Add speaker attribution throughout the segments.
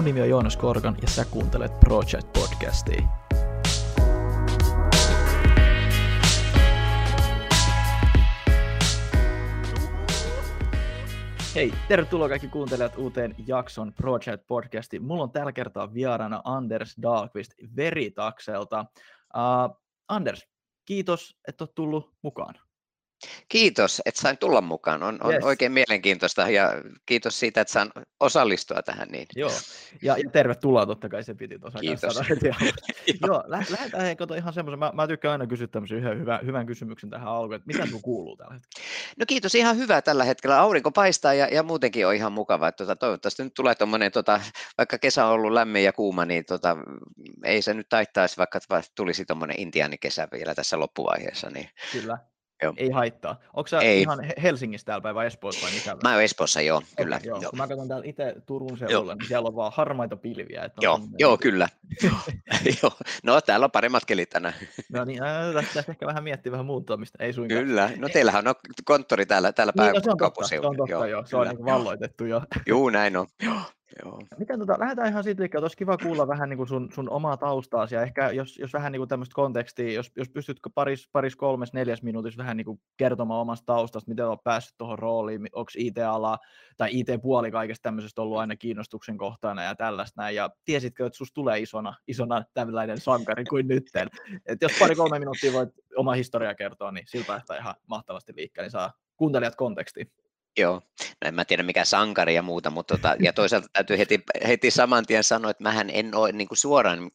Speaker 1: Mun nimi on Joonas Korkan ja sä kuuntelet Project Podcastia. Hei, tervetuloa kaikki kuuntelijat uuteen jakson Project Podcastiin. Mulla on tällä kertaa vieraana Anders Dahlqvist Veritakselta. Uh, Anders, kiitos, että olet tullut mukaan.
Speaker 2: Kiitos, että sain tulla mukaan. On, on yes. oikein mielenkiintoista ja kiitos siitä, että saan osallistua tähän. Niin.
Speaker 1: Joo, ja, ja tervetuloa totta kai, se piti tuossa Kiitos. Joo, lähdetään hei, kato ihan semmoisen, mä, mä tykkään aina kysyä tämmöisen yhden hyvän, hyvän kysymyksen tähän alkuun, että mitä sun kuuluu tällä hetkellä?
Speaker 2: No kiitos, ihan hyvä tällä hetkellä. Aurinko paistaa ja, ja muutenkin on ihan mukava. Että, tota, toivottavasti nyt tulee tuommoinen, tota, vaikka kesä on ollut lämmin ja kuuma, niin tota, ei se nyt taittaisi, vaikka tulisi tuommoinen intiaanikesä vielä tässä loppuvaiheessa. Niin
Speaker 1: Kyllä. Joo. Ei haittaa. Onko sä Ei. ihan Helsingissä täällä päin vai Espoossa vai mikä?
Speaker 2: Mä oon Espoossa, joo, kyllä.
Speaker 1: Okay, joo. joo. Kun mä katson täällä itse Turun seudulla, niin siellä on vaan harmaita pilviä. Että
Speaker 2: joo, joo kyllä. joo. No täällä on paremmat kelit tänään.
Speaker 1: no niin, äh, tästä ehkä vähän miettiä vähän muuttamista, ei suinkaan.
Speaker 2: Kyllä, no teillähän on konttori täällä, täällä niin, no, se on totta, se
Speaker 1: on totta, joo. joo. Se on niin valloitettu jo.
Speaker 2: Joo, näin on. Joo.
Speaker 1: Joo. Miten tota, lähdetään ihan siitä liikkeelle, olisi kiva kuulla vähän niin kuin sun, sun omaa taustaasi ja ehkä jos, jos vähän niin kuin tämmöistä kontekstia, jos, jos pystytkö paris, paris kolmes, neljäs minuutissa vähän niin kuin kertomaan omasta taustasta, miten olet päässyt tuohon rooliin, onko IT-ala tai IT-puoli kaikesta tämmöisestä ollut aina kiinnostuksen kohtana ja tällaista näin, ja tiesitkö, että susta tulee isona, isona tällainen sankari kuin nytten, että jos pari-kolme minuuttia voit oma historia kertoa, niin siltä ihan mahtavasti liikkeelle, niin saa kuuntelijat konteksti.
Speaker 2: Joo, no en mä tiedä mikä sankari ja muuta, mutta tota, ja toisaalta täytyy heti, heti saman tien sanoa, että mähän en ole niin kuin suoraan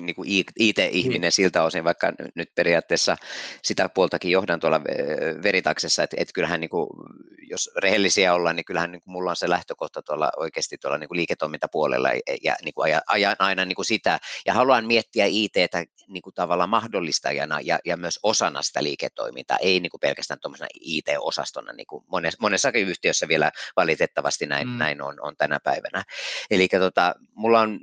Speaker 2: niin kuin IT-ihminen siltä osin, vaikka nyt periaatteessa sitä puoltakin johdan tuolla veritaksessa, että, että kyllähän niin kuin, jos rehellisiä ollaan, niin kyllähän niin kuin mulla on se lähtökohta tuolla oikeasti tuolla niin kuin liiketoimintapuolella ja niin kuin ajan aina niin kuin sitä, ja haluan miettiä ITtä niin kuin tavallaan mahdollistajana ja, ja myös osana sitä liiketoimintaa, ei niin kuin pelkästään tuommoisena IT-osastona, niin kuin monessa, monessakin yhtiössä vielä valitettavasti näin, mm. näin on, on tänä päivänä. Eli tota, mulla on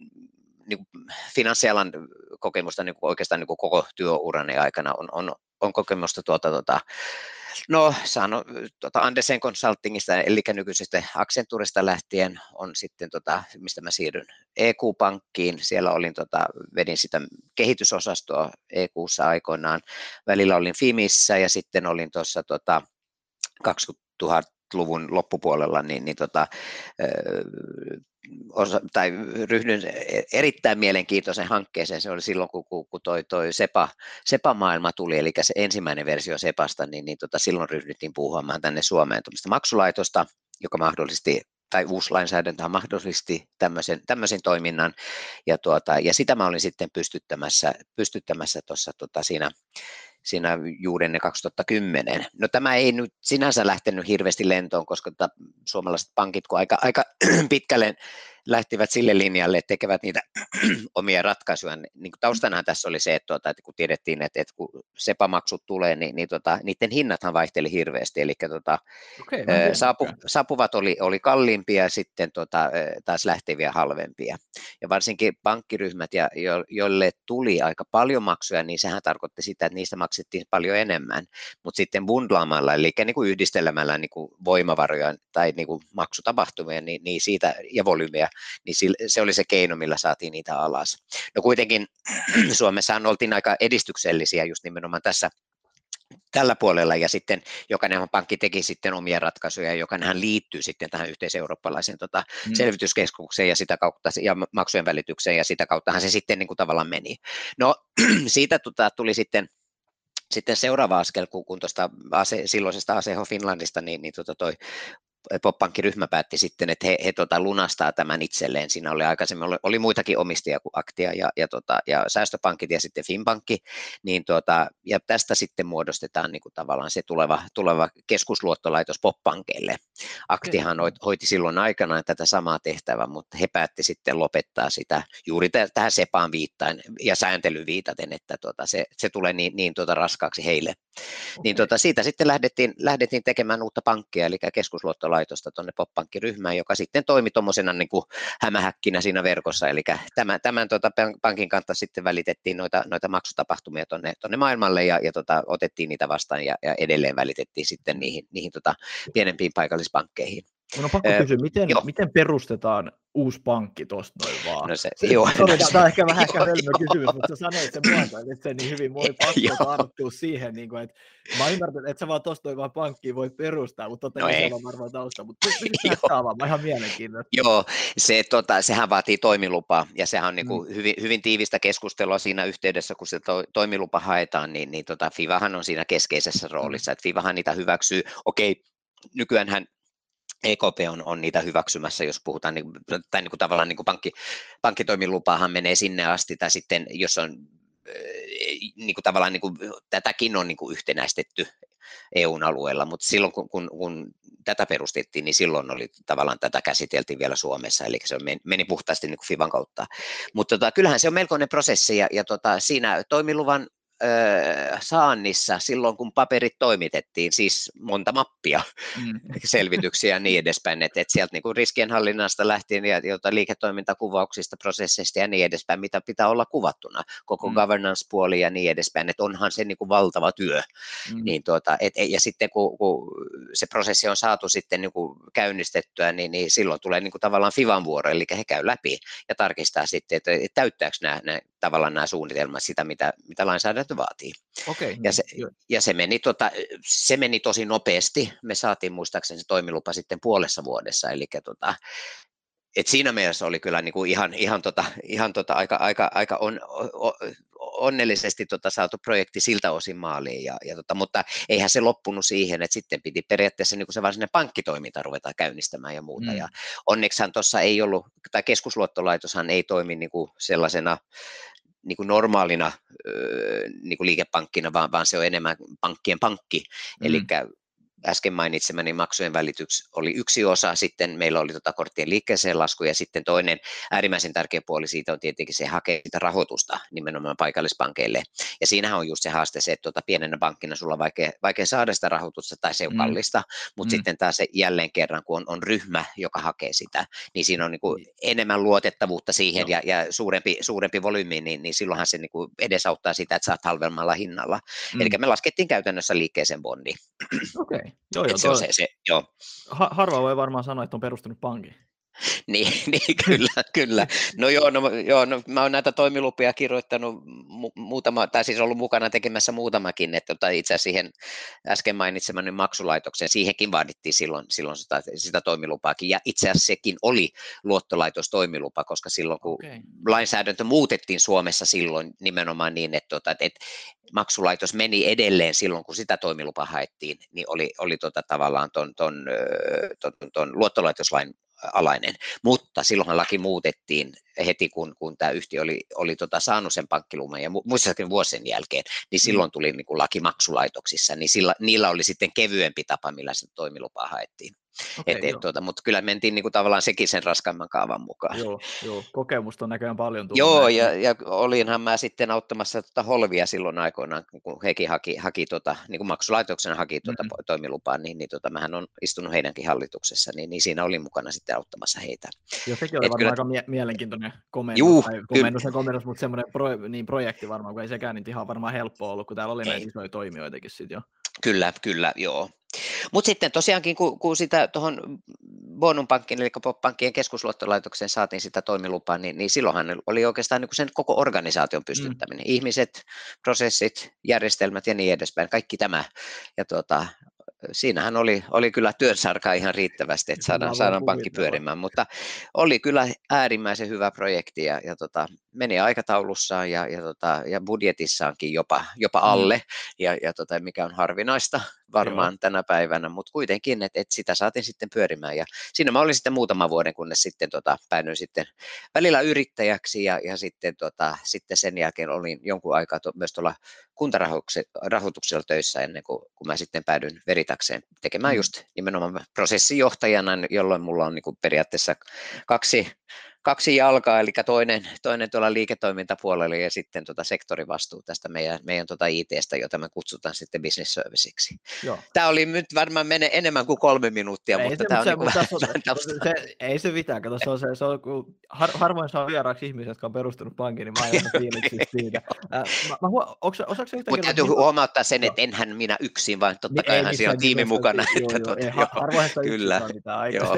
Speaker 2: niin kuin finanssialan kokemusta niin kuin oikeastaan niin kuin koko työurani aikana on, on, on kokemusta tuota, tuota, No, sano, tuota Andersen Consultingista, eli nykyisestä Accenturista lähtien on sitten, tota, mistä mä siirryn EQ-pankkiin. Siellä olin, tota, vedin sitä kehitysosastoa EQssa aikoinaan. Välillä olin Fimissä ja sitten olin tuossa tota, 2000-luvun loppupuolella niin, niin tota, osa, tai ryhdyin erittäin mielenkiintoisen hankkeeseen. Se oli silloin, kun, kun, toi, toi SEPA, SEPA-maailma tuli, eli se ensimmäinen versio SEPasta, niin, niin tota, silloin ryhdyttiin puhumaan tänne Suomeen maksulaitosta, joka mahdollisti tai uusi lainsäädäntö mahdollisti tämmöisen, tämmöisen toiminnan, ja, tuota, ja sitä mä olin sitten pystyttämässä, pystyttämässä tuossa tota, siinä, siinä juuri ennen 2010. No tämä ei nyt sinänsä lähtenyt hirveästi lentoon, koska tota, suomalaiset pankit, kun aika, aika pitkälle lähtivät sille linjalle, että tekevät niitä omia ratkaisuja. Niin kuin taustanahan tässä oli se, että, tuota, että kun tiedettiin, että, että kun SEPA-maksut tulee, niin, niin tota, niiden hinnathan vaihteli hirveästi, eli tota, okay, saapu, saapuvat oli, oli kalliimpia ja sitten tota, taas lähteviä halvempia. Ja varsinkin pankkiryhmät, ja jo, joille tuli aika paljon maksuja, niin sehän tarkoitti sitä, että niistä maksettiin paljon enemmän, mutta sitten bundlaamalla, eli niin kuin yhdistelemällä niin kuin voimavaroja tai niin kuin maksutapahtumia, niin, niin siitä ja volyymiä, niin se oli se keino, millä saatiin niitä alas. No kuitenkin Suomessahan oltiin aika edistyksellisiä just nimenomaan tässä tällä puolella ja sitten jokainen pankki teki sitten omia ratkaisuja, jokainenhan liittyy sitten tähän yhteiseurooppalaiseen tota, mm. selvityskeskukseen ja sitä kautta ja maksujen välitykseen ja sitä kauttahan se sitten niin kuin tavallaan meni. No siitä tota, tuli sitten sitten seuraava askel, kun tuosta ase, silloisesta Aseho Finlandista, niin, niin tota toi Poppankki-ryhmä päätti sitten, että he, he tota, lunastaa tämän itselleen. Siinä oli aikaisemmin oli, oli muitakin omistajia kuin Aktia ja, ja, tota, ja säästöpankit ja sitten Finpankki, niin tota, ja tästä sitten muodostetaan niin kuin tavallaan se tuleva, tuleva keskusluottolaitos Poppankeille. Aktihan okay. hoiti silloin aikanaan tätä samaa tehtävää, mutta he päätti sitten lopettaa sitä juuri tähän SEPAan viittain ja sääntelyyn viitaten, että tota, se, se tulee niin, niin tota raskaaksi heille. Okay. Niin tota, siitä sitten lähdettiin, lähdettiin tekemään uutta pankkia, eli keskusluottolaitosta laitosta tuonne poppankkiryhmään, joka sitten toimi tuommoisena niin kuin hämähäkkinä siinä verkossa, eli tämän, tämän tota, pankin kanssa sitten välitettiin noita, noita maksutapahtumia tuonne, tuonne maailmalle ja, ja tota, otettiin niitä vastaan ja, ja edelleen välitettiin sitten niihin, niihin tota, pienempiin paikallispankkeihin.
Speaker 1: Mun on pakko kysyä, miten, miten perustetaan uusi pankki tuosta noin vaan?
Speaker 2: No se,
Speaker 1: se,
Speaker 2: joo,
Speaker 1: sorry, no, tämä on ehkä vähän hölmö kysymys, mutta sä sanoit sen muotoilit sen niin hyvin. Oli pakko tarttua siihen, niin kuin, että mä ymmärrän, että sä vaan tuosta noin vaan pankkiin voi perustaa, mutta totta no kai siellä on varmaan tausta, mutta pystytkää avaamaan, mä ihan mielenkiintoista.
Speaker 2: Joo, se, tota, sehän vaatii toimilupaa, ja sehän on niin kuin mm. hyvin, hyvin tiivistä keskustelua siinä yhteydessä, kun se to, toimilupa haetaan, niin, niin tota, FIVAhan on siinä keskeisessä roolissa, että FIVAhan niitä hyväksyy, okei, nykyään EKP on, on niitä hyväksymässä, jos puhutaan, niin, tai niin kuin tavallaan niin kuin pankki, pankkitoimilupaahan menee sinne asti, tai sitten jos on niin kuin tavallaan niin kuin, tätäkin on niin kuin yhtenäistetty EUn alueella, mutta silloin kun, kun, kun tätä perustettiin, niin silloin oli tavallaan tätä käsiteltiin vielä Suomessa, eli se meni puhtaasti niin kuin FIVan kautta. Mutta tota, kyllähän se on melkoinen prosessi, ja, ja tota, siinä toimiluvan saannissa silloin, kun paperit toimitettiin, siis monta mappia, mm. selvityksiä ja niin edespäin, että et sieltä niin riskienhallinnasta lähtien ja jota liiketoimintakuvauksista, prosesseista ja niin edespäin, mitä pitää olla kuvattuna, koko mm. governance-puoli ja niin edespäin, että onhan se niin kuin valtava työ. Mm. Niin tuota, et, ja sitten kun, kun se prosessi on saatu sitten niin kuin käynnistettyä, niin, niin silloin tulee niin kuin tavallaan FIVan vuoro, eli he käy läpi ja tarkistaa sitten, että, että täyttääkö nämä, nämä tavallaan nämä suunnitelmat sitä, mitä, mitä lainsäädäntö vaatii.
Speaker 1: Okay,
Speaker 2: ja, se, ja se, meni tota, se meni tosi nopeasti. Me saatiin muistaakseni se toimilupa sitten puolessa vuodessa, eli tota, et siinä mielessä oli kyllä niin kuin ihan, ihan, tota, ihan tota aika, aika, aika on, on, onnellisesti tota saatu projekti siltä osin maaliin, ja, ja tota, mutta eihän se loppunut siihen, että sitten piti periaatteessa niin kuin se varsinainen pankkitoiminta ruveta käynnistämään ja muuta. Mm. Ja onneksihan tuossa ei ollut, tai keskusluottolaitoshan ei toimi niin kuin sellaisena niin kuin normaalina niin kuin liikepankkina, vaan, vaan se on enemmän pankkien pankki. Mm. Eli äsken mainitsemani maksujen välityks oli yksi osa, sitten meillä oli tota korttien liikkeeseen lasku ja sitten toinen äärimmäisen tärkeä puoli siitä on tietenkin se hakea sitä rahoitusta nimenomaan paikallispankeille. Ja siinähän on just se haaste se, että tuota pienenä pankkina sulla on vaikea, vaikea saada sitä rahoitusta tai se on mm. kallista, mm. mutta mm. sitten taas se jälleen kerran, kun on, on ryhmä, joka hakee sitä, niin siinä on niin kuin enemmän luotettavuutta siihen no. ja, ja suurempi, suurempi volyymi, niin, niin silloinhan se niin kuin edesauttaa sitä, että saat halvemmalla hinnalla. Mm. Eli me laskettiin käytännössä liikkeeseen bondi.
Speaker 1: Okei. Okay. Joo,
Speaker 2: joo, se on se, se, joo.
Speaker 1: Ha- harva voi varmaan sanoa, että on perustunut pankin.
Speaker 2: niin, niin, kyllä, kyllä. No joo, no, joo no, mä oon näitä toimilupia kirjoittanut mu- muutama, tai siis ollut mukana tekemässä muutamakin, että tota, itse asiassa siihen äsken mainitsemani maksulaitokseen, siihenkin vaadittiin silloin, silloin sitä, sitä toimilupaakin, ja itse asiassa sekin oli luottolaitostoimilupa, koska silloin kun okay. lainsäädäntö muutettiin Suomessa silloin nimenomaan niin, että, tota, että, että maksulaitos meni edelleen silloin, kun sitä toimilupaa haettiin, niin oli, oli tota, tavallaan ton, ton, ton, ton, ton luottolaitoslain alainen, mutta silloinhan laki muutettiin heti, kun, kun tämä yhtiö oli, oli tota saanut sen pankkilumen ja muissakin vuosien jälkeen, niin mm. silloin tuli niin kuin laki maksulaitoksissa, niin sillä, niillä oli sitten kevyempi tapa, millä se toimilupaa haettiin. Okay, et, et, tuota, mutta kyllä mentiin niin kuin tavallaan sekin sen raskaimman kaavan mukaan.
Speaker 1: Joo, joo. kokemusta on näköjään paljon tullut.
Speaker 2: Joo, ja, ja, olinhan mä sitten auttamassa tuota Holvia silloin aikoinaan, kun hekin haki, haki tuota, niin kuin maksulaitoksen haki tuota mm-hmm. toimilupaa, niin, niin tuota, mähän on istunut heidänkin hallituksessa, niin, niin siinä olin mukana sitten auttamassa heitä.
Speaker 1: Joo, sekin oli Et varmaan kyllä... aika mie- mielenkiintoinen komennus, Juu, tai komennus, komennus mutta semmoinen pro, niin projekti varmaan, kun ei sekään nyt ihan varmaan helppoa ollut, kun täällä oli ei. näitä isoja toimijoitakin sitten jo.
Speaker 2: Kyllä, kyllä, joo. Mutta sitten tosiaankin, kun, kun sitä tuohon Bonum Pankkiin, eli Pop-pankkien keskusluottolaitokseen saatiin sitä toimilupaa, niin, niin silloinhan oli oikeastaan niin sen koko organisaation pystyttäminen. Mm. Ihmiset, prosessit, järjestelmät ja niin edespäin, kaikki tämä. Ja tuota, siinähän oli, oli kyllä työsarkaa ihan riittävästi, että saadaan, saadaan pankki pyörimään, mutta oli kyllä äärimmäisen hyvä projekti ja, ja tota, meni aikataulussaan ja, ja, tota, ja budjetissaankin jopa, jopa mm. alle, mm. ja, ja tota, mikä on harvinaista varmaan Joo. tänä päivänä, mutta kuitenkin, että et sitä saatiin sitten pyörimään. Ja siinä mä olin sitten muutama vuoden, kunnes sitten tota, päädyin sitten välillä yrittäjäksi ja, ja sitten, tota, sitten sen jälkeen olin jonkun aikaa to, myös tuolla kuntarahoituksella töissä ennen kuin kun mä sitten päädyin Veritakseen tekemään mm. just nimenomaan prosessijohtajana, jolloin mulla on niin kuin periaatteessa kaksi kaksi jalkaa, eli toinen, toinen tuolla liiketoimintapuolella ja sitten tuota sektorivastuu tästä meidän, meidän tuota ITstä, jota me kutsutaan sitten business serviceiksi. Joo. Tämä oli nyt varmaan mene enemmän kuin kolme minuuttia, ei mutta se, tämä on, se, niin
Speaker 1: kuin vähän, se, se, Ei se mitään, kato, se on, se, se on, kun har, harvoin saa vieraaksi ihmisiä, jotka on perustanut pankin, niin mä siitä. Äh, mä, mä,
Speaker 2: onko, mutta täytyy huomauttaa sen, että enhän minä yksin, vaan totta niin, kai siellä on tiimi mukana.
Speaker 1: Harvoin sitä kyllä. mitään joo,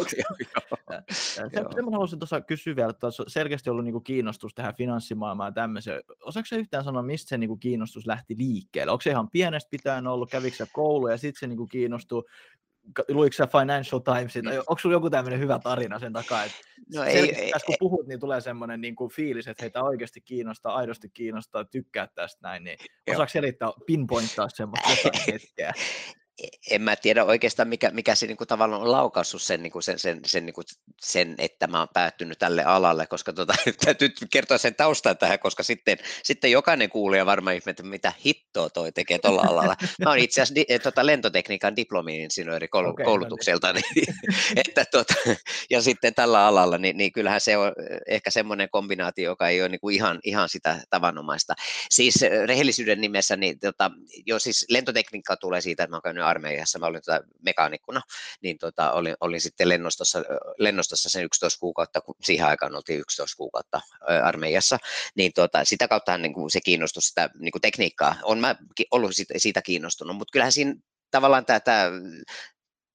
Speaker 1: joo, mä haluaisin tuossa kysyä vielä, että on selkeästi ollut niinku kiinnostus tähän finanssimaailmaan ja tämmöiseen. Osaatko se yhtään sanoa, mistä se niinku kiinnostus lähti liikkeelle? Onko se ihan pienestä pitäen ollut, kävikö se koulu ja sitten se niinku kiinnostui luiko sä Financial Timesin, tai onko sulla joku tämmöinen hyvä tarina sen takaa, että no ei, ei, kun puhut, niin tulee semmoinen niin kuin fiilis, että heitä oikeasti kiinnostaa, aidosti kiinnostaa, tykkää tästä näin, niin osaako selittää, pinpointtaa semmoista hetkeä?
Speaker 2: en mä tiedä oikeastaan, mikä, mikä se niin kuin, tavallaan on laukaissut sen, niin kuin, sen, sen, sen, niin kuin, sen, että mä oon päättynyt tälle alalle, koska tota, täytyy kertoa sen taustan tähän, koska sitten, sitten jokainen kuulija varmaan ihmettä, mitä hittoa toi tekee tuolla alalla. Mä oon itse asiassa di, tota, lentotekniikan diplomi-insinööri okay, no koulutukselta, niin, että, tota, ja sitten tällä alalla, niin, niin kyllähän se on ehkä semmoinen kombinaatio, joka ei ole niin kuin ihan, ihan sitä tavanomaista. Siis rehellisyyden nimessä, niin tota, jo siis lentotekniikka tulee siitä, että mä oon käynyt armeijassa, mä olin tota mekaanikkona, niin tota, olin, olin sitten lennostossa, lennostossa sen 11 kuukautta, kun siihen aikaan oltiin 11 kuukautta armeijassa, niin tota, sitä kautta niin kuin se kiinnostus sitä niin kuin tekniikkaa, on mä ollut siitä kiinnostunut, mutta kyllähän siinä tavallaan tämä, tämä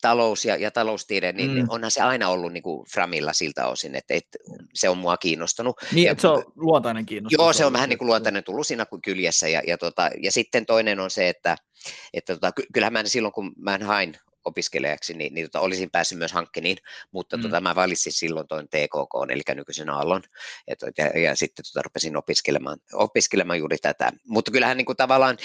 Speaker 2: talous ja, ja taloustiede, niin, mm. onhan se aina ollut niin kuin Framilla siltä osin, että, että se on mua kiinnostunut.
Speaker 1: Niin,
Speaker 2: ja,
Speaker 1: että se on luontainen kiinnostus.
Speaker 2: Joo, se on vähän niin kuin luontainen tullut siinä kuin kyljessä. Ja, ja, tota, ja sitten toinen on se, että, että tota, kyllähän mä silloin, kun mä hain opiskelijaksi, niin, niin tota, olisin päässyt myös hankkeniin, mutta mm. tota, mä valitsin silloin tuon TKK, eli nykyisen Aallon, ja, ja, ja sitten tota, rupesin opiskelemaan, opiskelemaan juuri tätä. Mutta kyllähän niin kuin, tavallaan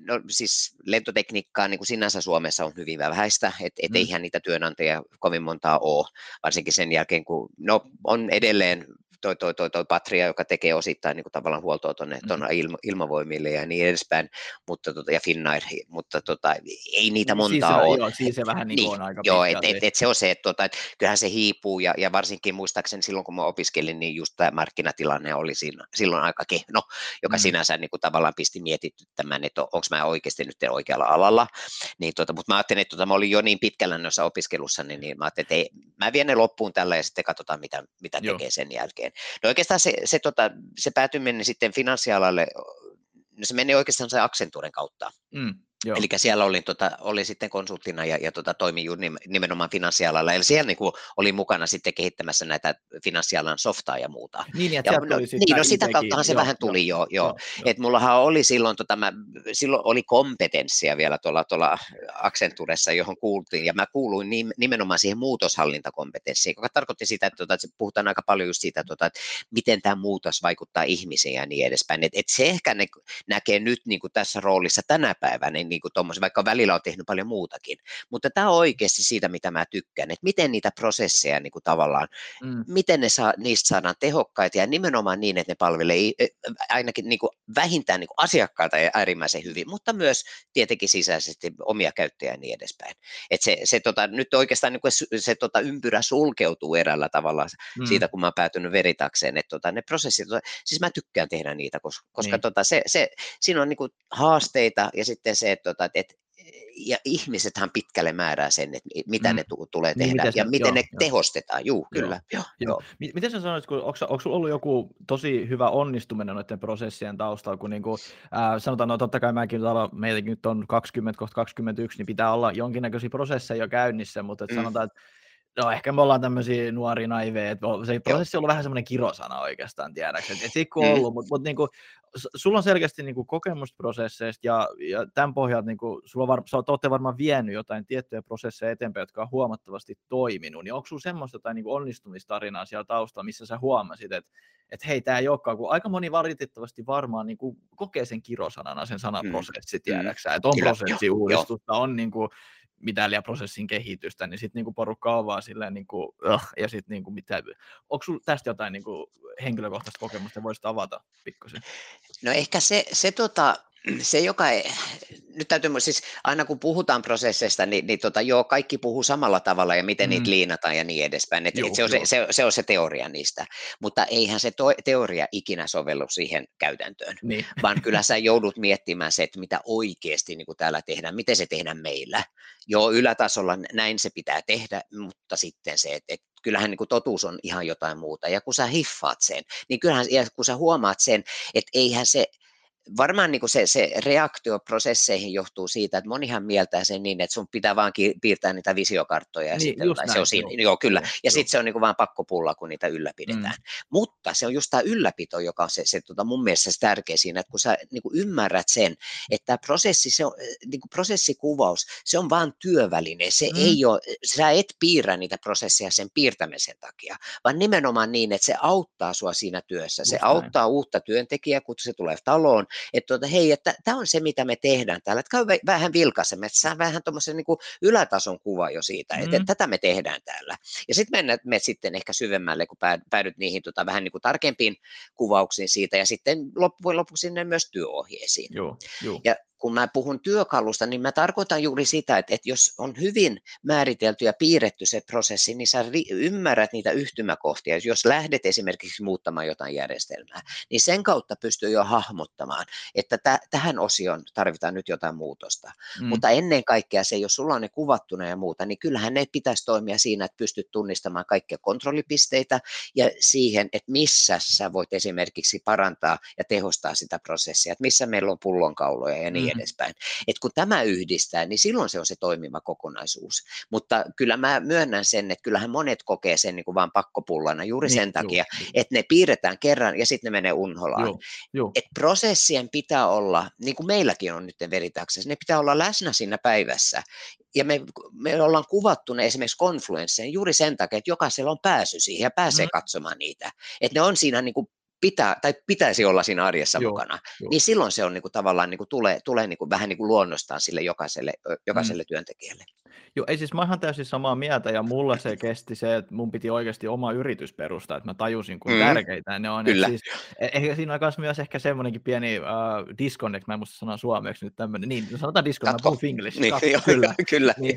Speaker 2: no siis lentotekniikkaa niin kuin sinänsä Suomessa on hyvin vähäistä, että et mm. eihän niitä työnantajia kovin montaa ole, varsinkin sen jälkeen, kun no, on edelleen toi, toi, toi, toi Patria, joka tekee osittain niin kuin tavallaan huoltoa tuonne mm. ilma, ilmavoimille ja niin edespäin, mutta, tota, ja Finnair, mutta tota, ei niitä niin, montaa siis ole.
Speaker 1: Joo, siis se vähän niin, niin on aika
Speaker 2: Joo, että et, et se on se, että tota, et kyllähän se hiipuu ja, ja varsinkin muistaakseni silloin, kun mä opiskelin, niin just tämä markkinatilanne oli siinä, silloin aika kehno, joka mm. sinänsä niin kuin tavallaan pisti mietityttämään, että onko mä oikeasti nyt oikealla alalla. Niin, tota, mutta mä ajattelin, että tota, mä olin jo niin pitkällä noissa opiskelussa, niin, niin mä ajattelin, että ei, mä vien ne loppuun tällä ja sitten katsotaan, mitä, mitä tekee sen jälkeen. No oikeastaan se, se, tota, se päätyminen sitten finanssialalle, no se meni oikeastaan se Accenturen kautta. Mm. Eli siellä olin, tota, olin sitten konsulttina ja, ja tota, juuri nimenomaan finanssialalla. Eli siellä niin kuin, olin mukana sitten kehittämässä näitä finanssialan softaa ja muuta.
Speaker 1: Niin,
Speaker 2: ja,
Speaker 1: ja
Speaker 2: no, niin no sitä kauttahan se joo, vähän tuli jo. jo, jo. jo. Et mullahan oli silloin, tota, mä, silloin oli kompetenssia vielä tuolla, tuolla Accenturessa, johon kuultiin, ja mä kuuluin nimenomaan siihen muutoshallintakompetenssiin, joka tarkoitti sitä, että, tota, että puhutaan aika paljon just siitä, tota, että miten tämä muutos vaikuttaa ihmisiin ja niin edespäin. Et, et se ehkä ne, näkee nyt niin kuin tässä roolissa tänä päivänä, niin kuin vaikka välillä on tehnyt paljon muutakin. Mutta tämä on oikeasti siitä, mitä mä tykkään, että miten niitä prosesseja niin kuin tavallaan, mm. miten ne saa, niistä saadaan tehokkaita ja nimenomaan niin, että ne palvelee ainakin niin kuin vähintään niin kuin asiakkaita ja äärimmäisen hyvin, mutta myös tietenkin sisäisesti omia käyttäjiä ja niin edespäin. Et se, se tota, nyt oikeastaan niin kuin se, se tota, ympyrä sulkeutuu eräällä tavalla mm. siitä, kun mä oon päätynyt veritakseen, että tota, ne prosessit, tota, siis mä tykkään tehdä niitä, koska, koska niin. tota, se, se, siinä on niin kuin haasteita ja sitten se, että, tota, että ja ihmisethän pitkälle määrää sen, että mitä mm. ne t- tulee niin, tehdä niin, ja se, miten joo, ne joo. tehostetaan. Juu, kyllä. Joo, joo.
Speaker 1: joo. Miten sä sanoit, kun, onko, onko sulla ollut joku tosi hyvä onnistuminen noiden prosessien taustalla, kun niin kuin, äh, sanotaan, no totta kai mäkin meitäkin nyt on 20, kohta 21, niin pitää olla jonkinnäköisiä prosesseja jo käynnissä, mutta että mm. sanotaan, että No ehkä me ollaan tämmöisiä nuoria naiveja, että se prosessi on ollut vähän semmoinen kirosana oikeastaan, tiedäkseni. Että et mm. ollut, mutta, mutta niin kuin, sulla on selkeästi niin kuin kokemusprosesseista ja, ja tämän pohjalta niin kuin, sulla var, sä olette varmaan vienyt jotain tiettyjä prosesseja eteenpäin, jotka on huomattavasti toiminut, niin onko sulla semmoista tai niin kuin onnistumistarinaa siellä taustalla, missä sä huomasit, että että hei, tämä ei olekaan, kun aika moni valitettavasti varmaan niin kuin kokee sen kirosanana, sen sanan mm. prosessi, tiedäksä, että on prosessiuudistusta, on niin kuin, mitä liian prosessin kehitystä, niin sitten niinku porukka on vaan silleen, niinku, uh, ja sitten niinku, mitä, onko sinulla tästä jotain niinku, henkilökohtaista kokemusta, voisit avata pikkusen?
Speaker 2: No ehkä se, se, tota, se joka, nyt täytyy, siis aina kun puhutaan prosesseista, niin, niin tota, joo, kaikki puhuu samalla tavalla ja miten mm. niitä liinataan ja niin edespäin. Et, joo, et se, on se, se, se on se teoria niistä, mutta eihän se to, teoria ikinä sovellu siihen käytäntöön, niin. vaan kyllä sä joudut miettimään se, että mitä oikeasti niin kuin täällä tehdään, miten se tehdään meillä. Joo, ylätasolla näin se pitää tehdä, mutta sitten se, että, että kyllähän niin kuin totuus on ihan jotain muuta. Ja kun sä hiffaat sen, niin kyllähän, ja kun sä huomaat sen, että eihän se, varmaan niin kuin se, se reaktio prosesseihin johtuu siitä, että monihan mieltää sen niin, että sun pitää vaan piirtää niitä visiokarttoja ja niin, sitten näin, se on siinä, joo, joo kyllä, ja sitten se on niin kuin vaan pakko pulla, kun niitä ylläpidetään. Mm. Mutta se on just tämä ylläpito, joka on se, se tota mun mielestä se tärkeä siinä, että kun sä niin kuin ymmärrät sen, että tämä prosessi, se on, niin kuin prosessikuvaus, se on vaan työväline, se mm. ei ole, sä et piirrä niitä prosesseja sen piirtämisen takia, vaan nimenomaan niin, että se auttaa sua siinä työssä, se just auttaa näin. uutta työntekijää, kun se tulee taloon, että tuota, hei, että tämä on se, mitä me tehdään täällä, että käy vähän vilkaisemme, että saa vähän tuommoisen niin ylätason kuva jo siitä, että, mm. että tätä me tehdään täällä. Ja sitten mennään me sitten ehkä syvemmälle, kun päädyt niihin tota, vähän niin kuin tarkempiin kuvauksiin siitä, ja sitten loppujen lopuksi sinne myös työohjeisiin.
Speaker 1: Joo, joo.
Speaker 2: Ja kun mä puhun työkalusta, niin mä tarkoitan juuri sitä, että, että jos on hyvin määritelty ja piirretty se prosessi, niin sä ymmärrät niitä yhtymäkohtia. Jos lähdet esimerkiksi muuttamaan jotain järjestelmää, niin sen kautta pystyy jo hahmottamaan, että t- tähän osioon tarvitaan nyt jotain muutosta. Mm. Mutta ennen kaikkea se, jos sulla on ne kuvattuna ja muuta, niin kyllähän ne pitäisi toimia siinä, että pystyt tunnistamaan kaikkia kontrollipisteitä ja siihen, että missä sä voit esimerkiksi parantaa ja tehostaa sitä prosessia, että missä meillä on pullonkauloja ja niin niin edespäin. Et kun tämä yhdistää, niin silloin se on se toimiva kokonaisuus. Mutta kyllä mä myönnän sen, että kyllähän monet kokee sen niin kuin vaan pakkopullana juuri niin, sen takia, joo, että ne piirretään kerran ja sitten ne menee unholaan. Joo, joo. Et prosessien pitää olla, niin kuin meilläkin on nyt veritaksessa, ne pitää olla läsnä siinä päivässä. Ja me, me ollaan kuvattu ne esimerkiksi konfluensseen juuri sen takia, että jokaisella on pääsy siihen ja pääsee mm. katsomaan niitä. Että ne on siinä niin kuin pitää, tai pitäisi olla siinä arjessa Joo, mukana, jo. niin silloin se on niin kuin, tavallaan niin kuin, tulee, tulee niin kuin, vähän niin kuin luonnostaan sille jokaiselle, jokaiselle mm. työntekijälle.
Speaker 1: Joo, ei siis mä ihan täysin samaa mieltä, ja mulla se kesti se, että mun piti oikeasti oma yritys perustaa, että mä tajusin, kuinka mm. tärkeitä ne on. Kyllä. Siis, e, ehkä siinä on myös ehkä semmoinenkin pieni uh, disconnect, mä en muista sanoa suomeksi nyt tämmöinen, niin sanotaan disconnect, mä puhun finglish.
Speaker 2: Niin, Katko, joo, kyllä, kyllä.
Speaker 1: Niin,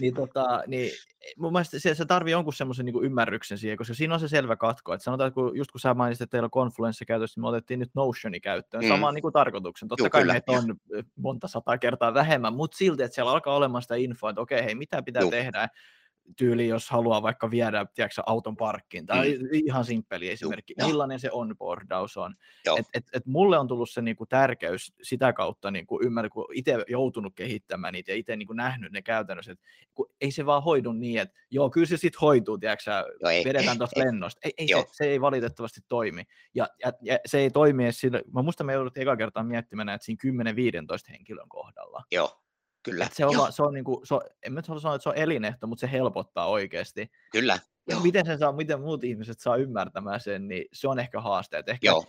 Speaker 1: niin, tota, niin, mun mielestä se, se tarvii jonkun semmoisen niin ymmärryksen siihen, koska siinä on se selvä katko, että sanotaan, että kun, just kun sä mainitsit, että teillä on Confluence käytössä, niin me otettiin nyt Notioni käyttöön, mm. samaan niin kuin tarkoituksen. Totta Juh, kai kyllä, meitä on monta sataa kertaa vähemmän, mutta silti, että siellä alkaa olemaan sitä infoa, että okei, hei, mitä pitää Juh. tehdä, tyyli, jos haluaa vaikka viedä tiedätkö, auton parkkiin, tai mm. ihan simppeli esimerkki, Juh, millainen se onboardaus on. Et, et, et mulle on tullut se niinku tärkeys sitä kautta niinku ymmärrä, kun itse joutunut kehittämään niitä ja itse niinku nähnyt ne käytännössä, että ei se vaan hoidu niin, että joo, kyllä se sitten hoituu, tiedätkö, joo, ei, vedetään tuosta lennosta. Ei, ei se, se, ei valitettavasti toimi. Ja, ja, ja se ei toimi edes sillä, mä muistan, me jouduttiin eka kertaa miettimään että siinä 10-15 henkilön kohdalla.
Speaker 2: Joo. Kyllä.
Speaker 1: se on, se on, niin kuin, se on, en mä sanoa, että se on elinehto, mutta se helpottaa oikeasti.
Speaker 2: Kyllä.
Speaker 1: Ja miten, sen saa, miten muut ihmiset saa ymmärtämään sen, niin se on ehkä haaste. Että ehkä Joo.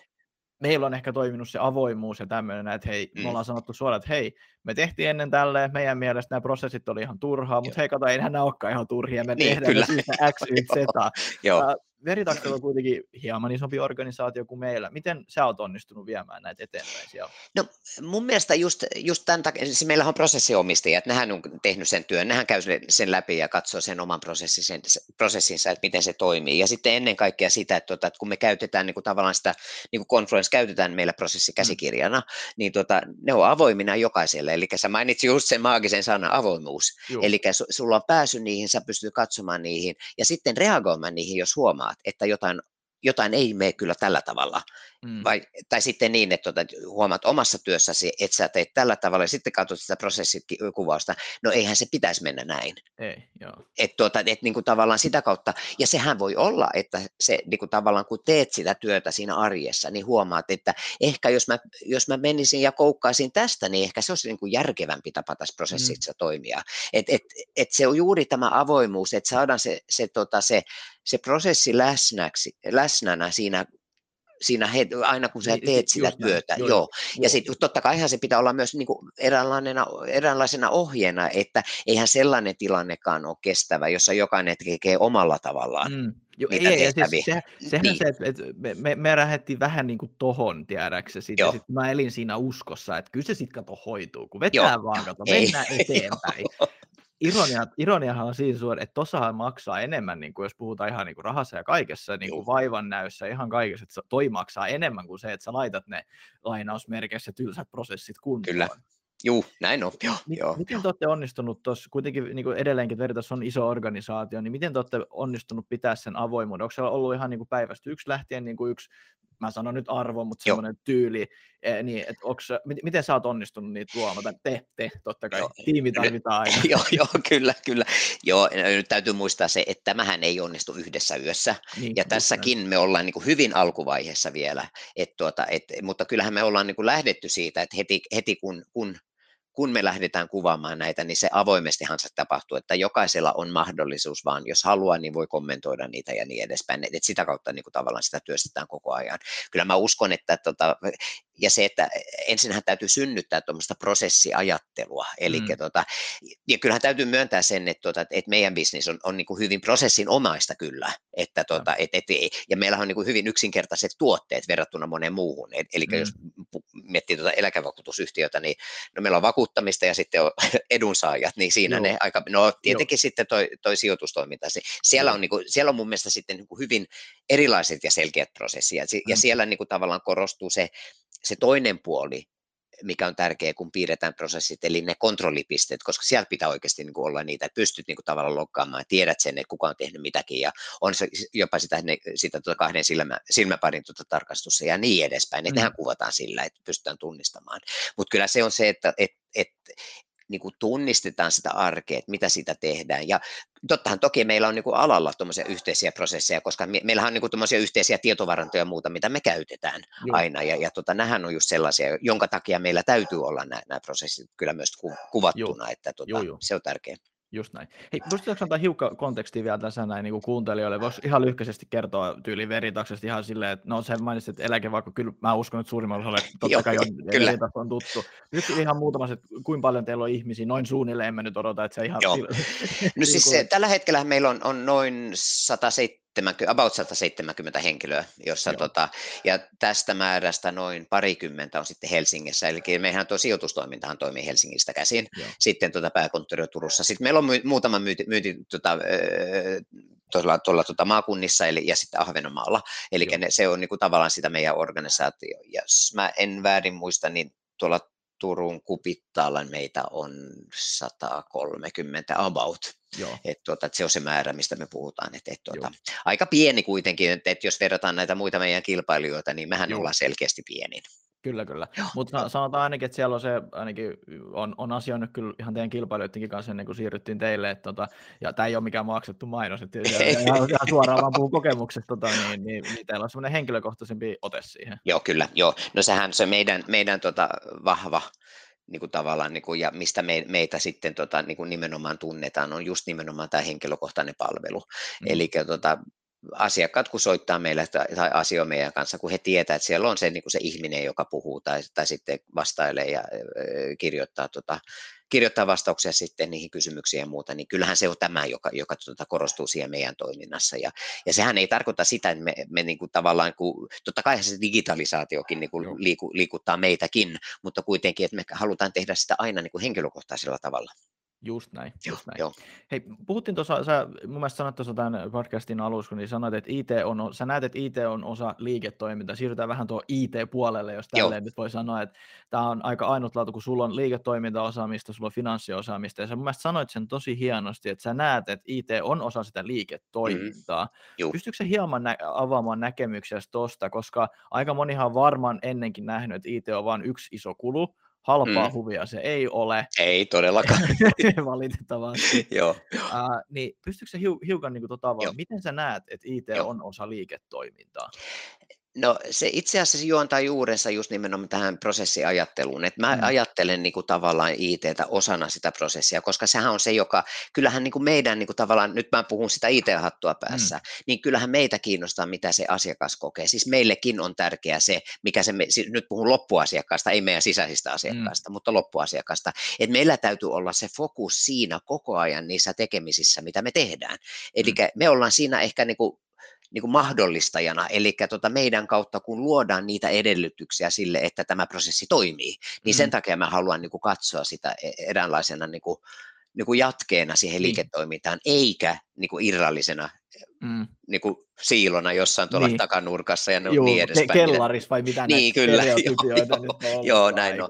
Speaker 1: meillä on ehkä toiminut se avoimuus ja tämmöinen, että hei, mm. me ollaan sanottu suoraan, että hei, me tehtiin ennen tälleen, meidän mielestä nämä prosessit oli ihan turhaa, mutta hei, kato, ei nämä olekaan ihan turhia, me niin, tehdään kyllä. X, Y, Z. Joo. Veritaksella on kuitenkin hieman isompi organisaatio kuin meillä. Miten sä oot onnistunut viemään näitä eteenpäin siellä?
Speaker 2: No mun mielestä just, just tämän takia, siis meillä on prosessiomistajat, nehän on tehnyt sen työn, nehän käy sen läpi ja katsoo sen oman prosessin, prosessinsa, että miten se toimii. Ja sitten ennen kaikkea sitä, että, tota, että kun me käytetään niin kuin tavallaan sitä, niin kuin Confluence käytetään meillä prosessikäsikirjana, mm. niin tota, ne on avoimina jokaiselle. Eli sä mainitsit just sen maagisen sanan avoimuus. Eli sulla on pääsy niihin, sä pystyt katsomaan niihin ja sitten reagoimaan niihin, jos huomaat että jotain, jotain ei mene kyllä tällä tavalla. Mm. Vai, tai sitten niin, että tuota, huomaat omassa työssäsi, että sä teet tällä tavalla ja sitten katsot sitä prosessikuvausta. No eihän se pitäisi mennä näin.
Speaker 1: Ei, joo.
Speaker 2: Et, tuota, et, niin kuin tavallaan sitä kautta, ja sehän voi olla, että se niin kuin tavallaan kun teet sitä työtä siinä arjessa, niin huomaat, että ehkä jos mä, jos mä menisin ja koukkaisin tästä, niin ehkä se olisi niin kuin järkevämpi tapa tässä prosessissa mm. toimia. Et, et, et se on juuri tämä avoimuus, että saadaan se, se, tota, se, se prosessi läsnäksi, läsnänä siinä siinä he, aina kun sä niin, teet sitä työtä. Joo, joo. Ja sitten totta kai se pitää olla myös niin kuin eräänlaisena, eräänlaisena ohjeena, että eihän sellainen tilannekaan ole kestävä, jossa jokainen tekee omalla tavallaan. Mm.
Speaker 1: Joo, ei, ei, siis se, sehän niin. se, että me, me, me lähdettiin vähän niin kuin tohon, tiedäksä, sit, ja sit mä elin siinä uskossa, että kyllä se sitten kato hoituu, kun vetää Joo. vaan, kato, mennään ei. eteenpäin. Ironia, ironiahan on siinä suora, että tossahan maksaa enemmän, niin kuin jos puhutaan ihan niin kuin rahassa ja kaikessa, niin kuin vaivan näyssä, ihan kaikessa, että toi maksaa enemmän kuin se, että sä laitat ne lainausmerkeissä tylsät prosessit kuntoon.
Speaker 2: Kyllä. Juu, näin on. Joo,
Speaker 1: M-
Speaker 2: joo.
Speaker 1: Miten te olette onnistunut tuossa, kuitenkin niin kuin edelleenkin Veritas on iso organisaatio, niin miten te olette onnistunut pitää sen avoimuuden? Onko se ollut ihan niin kuin päivästä yksi lähtien niin kuin yksi, mä sanon nyt arvo, mutta semmoinen tyyli, eh, niin, että onks, miten sä oot onnistunut niitä luomaan? Te, te, totta kai, joo, tiimi tarvitaan aina.
Speaker 2: joo, joo, kyllä, kyllä. Joo, nyt täytyy muistaa se, että tämähän ei onnistu yhdessä yössä. Niin, ja tässäkin me ollaan niin kuin hyvin alkuvaiheessa vielä, et tuota, et, mutta kyllähän me ollaan niin kuin lähdetty siitä, että heti, heti kun, kun kun me lähdetään kuvaamaan näitä, niin se avoimestihan se tapahtuu, että jokaisella on mahdollisuus vaan, jos haluaa, niin voi kommentoida niitä ja niin edespäin. Et sitä kautta niin kuin tavallaan sitä työstetään koko ajan. Kyllä mä uskon, että tota, ja se, että ensinhän täytyy synnyttää tuommoista prosessiajattelua. Eli mm. tota, ja kyllähän täytyy myöntää sen, että, tota, että meidän bisnis on, on niin kuin hyvin prosessin omaista kyllä. Että, tota, et, et, ja meillä on niin kuin hyvin yksinkertaiset tuotteet verrattuna moneen muuhun. Eli mm. jos miettii tuota eläkevakuutusyhtiötä, niin no meillä on vakuuttamista ja sitten on edunsaajat, niin siinä Joo. ne aika, no tietenkin Joo. sitten toi, toi sijoitustoiminta, siellä on, niin kuin, siellä on mun mielestä sitten niin kuin hyvin erilaiset ja selkeät prosessit, ja, mm. siellä niin kuin tavallaan korostuu se, se toinen puoli, mikä on tärkeää, kun piirretään prosessit, eli ne kontrollipisteet, koska sieltä pitää oikeasti niin kuin olla niitä, että pystyt niin kuin tavallaan loggaamaan, tiedät sen, että kuka on tehnyt mitäkin, ja on se jopa sitä, ne, sitä tuota kahden silmä, silmäparin tuota tarkastusta ja niin edespäin, että mm. nehän kuvataan sillä, että pystytään tunnistamaan. Mutta kyllä se on se, että et, et, niin kuin tunnistetaan sitä arkea, että mitä sitä tehdään. Ja tottahan toki meillä on niin kuin alalla tuommoisia yhteisiä prosesseja, koska me, meillähän on niin tuommoisia yhteisiä tietovarantoja ja muuta, mitä me käytetään Joo. aina. Ja, ja tota, nämähän on just sellaisia, jonka takia meillä täytyy olla nämä, nämä prosessit kyllä myös ku, kuvattuna, Joo. että tota, Joo, se on tärkeää.
Speaker 1: Just näin. Hei, pystytkö antaa hiukka kontekstia vielä tässä näin niin kuin kuuntelijoille? Voisi ihan lyhkäisesti kertoa tyyli veritaksesta ihan silleen, että no se mainitsit, että vaikka kyllä mä uskon, että suurimmalla osalla totta kai on, veritas on tuttu. Nyt ihan muutama, että kuinka paljon teillä on ihmisiä, noin suunnilleen, en mä nyt odota, että se ihan...
Speaker 2: Joo. no siis se, tällä hetkellä meillä on, on noin 107 70, about 170 henkilöä, jossa tota, ja tästä määrästä noin parikymmentä on sitten Helsingissä, eli meidän tuo sijoitustoimintahan toimii Helsingistä käsin, Joo. sitten tuota pääkonttori on Turussa. Sitten meillä on my, muutama myyti, myyti tota, tuolla, tuolla tuota maakunnissa eli, ja sitten Ahvenanmaalla, eli ne, se on niin kuin, tavallaan sitä meidän organisaatio. Ja jos mä en väärin muista, niin tuolla Turun kupittaalla meitä on 130 about. Joo. Et tuota, et se on se määrä, mistä me puhutaan. Et, et tuota, aika pieni kuitenkin, että et jos verrataan näitä muita meidän kilpailijoita, niin mehän Joo. ollaan selkeästi pienin.
Speaker 1: Kyllä, kyllä. Mutta sanotaan ainakin, että siellä on se, ainakin on, on asioinut kyllä ihan teidän kilpailijoidenkin kanssa ennen kuin siirryttiin teille, että tota, ja tämä ei ole mikään maksettu mainos, että ihan, ihan suoraan vaan puhun kokemuksesta, tota, niin, niin, niin, teillä on semmoinen henkilökohtaisempi ote siihen.
Speaker 2: Joo, kyllä, joo. No sehän se meidän, meidän tota, vahva niin kuin tavallaan, niin kuin, ja mistä me, meitä sitten tota, niin kuin nimenomaan tunnetaan, on just nimenomaan tämä henkilökohtainen palvelu. Mm. Eli tota, asiakkaat, kun soittaa meille tai, tai asioi meidän kanssa, kun he tietää, että siellä on se, niin kuin se ihminen, joka puhuu tai, tai sitten vastailee ja kirjoittaa, tota, kirjoittaa vastauksia sitten niihin kysymyksiin ja muuta, niin kyllähän se on tämä, joka, joka tuota, korostuu siihen meidän toiminnassa. Ja, ja sehän ei tarkoita sitä, että me, me niin kuin tavallaan, kun, totta kai se digitalisaatiokin niin kuin liiku, liikuttaa meitäkin, mutta kuitenkin, että me halutaan tehdä sitä aina niin kuin henkilökohtaisella tavalla.
Speaker 1: Just näin, just näin. Joo. Hei, puhuttiin tuossa, sä mun mielestä sanoit tuossa tämän podcastin alussa, kun niin sanoit, että IT on, sä näet, että IT on osa liiketoimintaa. Siirrytään vähän tuo IT-puolelle, jos tälleen Joo. nyt voi sanoa, että tämä on aika ainutlaatu, kun sulla on liiketoimintaosaamista, sulla on finanssiosaamista, ja sä mun mielestä sanoit sen tosi hienosti, että sä näet, että IT on osa sitä liiketoimintaa. Mm. Pystytkö sä hieman nä- avaamaan näkemyksiä tuosta, koska aika monihan on varmaan ennenkin nähnyt, että IT on vain yksi iso kulu, halpaa mm. huvia se ei ole.
Speaker 2: Ei todellakaan.
Speaker 1: Valitettavasti. Joo. Uh, niin pystytkö sä hiu, hiukan niin kuin, tota, miten sä näet, että IT Joo. on osa liiketoimintaa?
Speaker 2: No se itse asiassa juontaa juurensa just nimenomaan tähän prosessiajatteluun, että mä mm. ajattelen niin kuin tavallaan ITtä osana sitä prosessia, koska sehän on se, joka, kyllähän niin kuin meidän niin kuin tavallaan, nyt mä puhun sitä IT-hattua päässä, mm. niin kyllähän meitä kiinnostaa, mitä se asiakas kokee. Siis meillekin on tärkeää se, mikä se, siis nyt puhun loppuasiakkaasta, ei meidän sisäisistä asiakkaista, mm. mutta loppuasiakkaasta, että meillä täytyy olla se fokus siinä koko ajan niissä tekemisissä, mitä me tehdään. Eli mm. me ollaan siinä ehkä niin kuin niin kuin mahdollistajana, eli tota meidän kautta, kun luodaan niitä edellytyksiä sille, että tämä prosessi toimii, niin mm. sen takia mä haluan niin kuin katsoa sitä e-, eräänlaisena niin kuin, niin kuin jatkeena siihen niin. liiketoimintaan, eikä niin kuin irrallisena mm. niin kuin siilona jossain tuolla niin. takanurkassa ja Juu, niin edespäin.
Speaker 1: Kellaris vai mitä
Speaker 2: niin, kyllä, joo, joo, joo näin on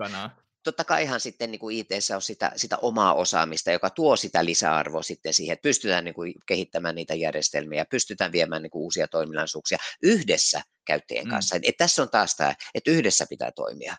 Speaker 2: totta kaihan sitten niin kuin IT on sitä, sitä omaa osaamista, joka tuo sitä lisäarvoa sitten siihen, että pystytään niin kuin kehittämään niitä järjestelmiä, pystytään viemään niin kuin uusia toiminnallisuuksia yhdessä käyttäjien mm. kanssa. Et, et tässä on taas tämä, että yhdessä pitää toimia.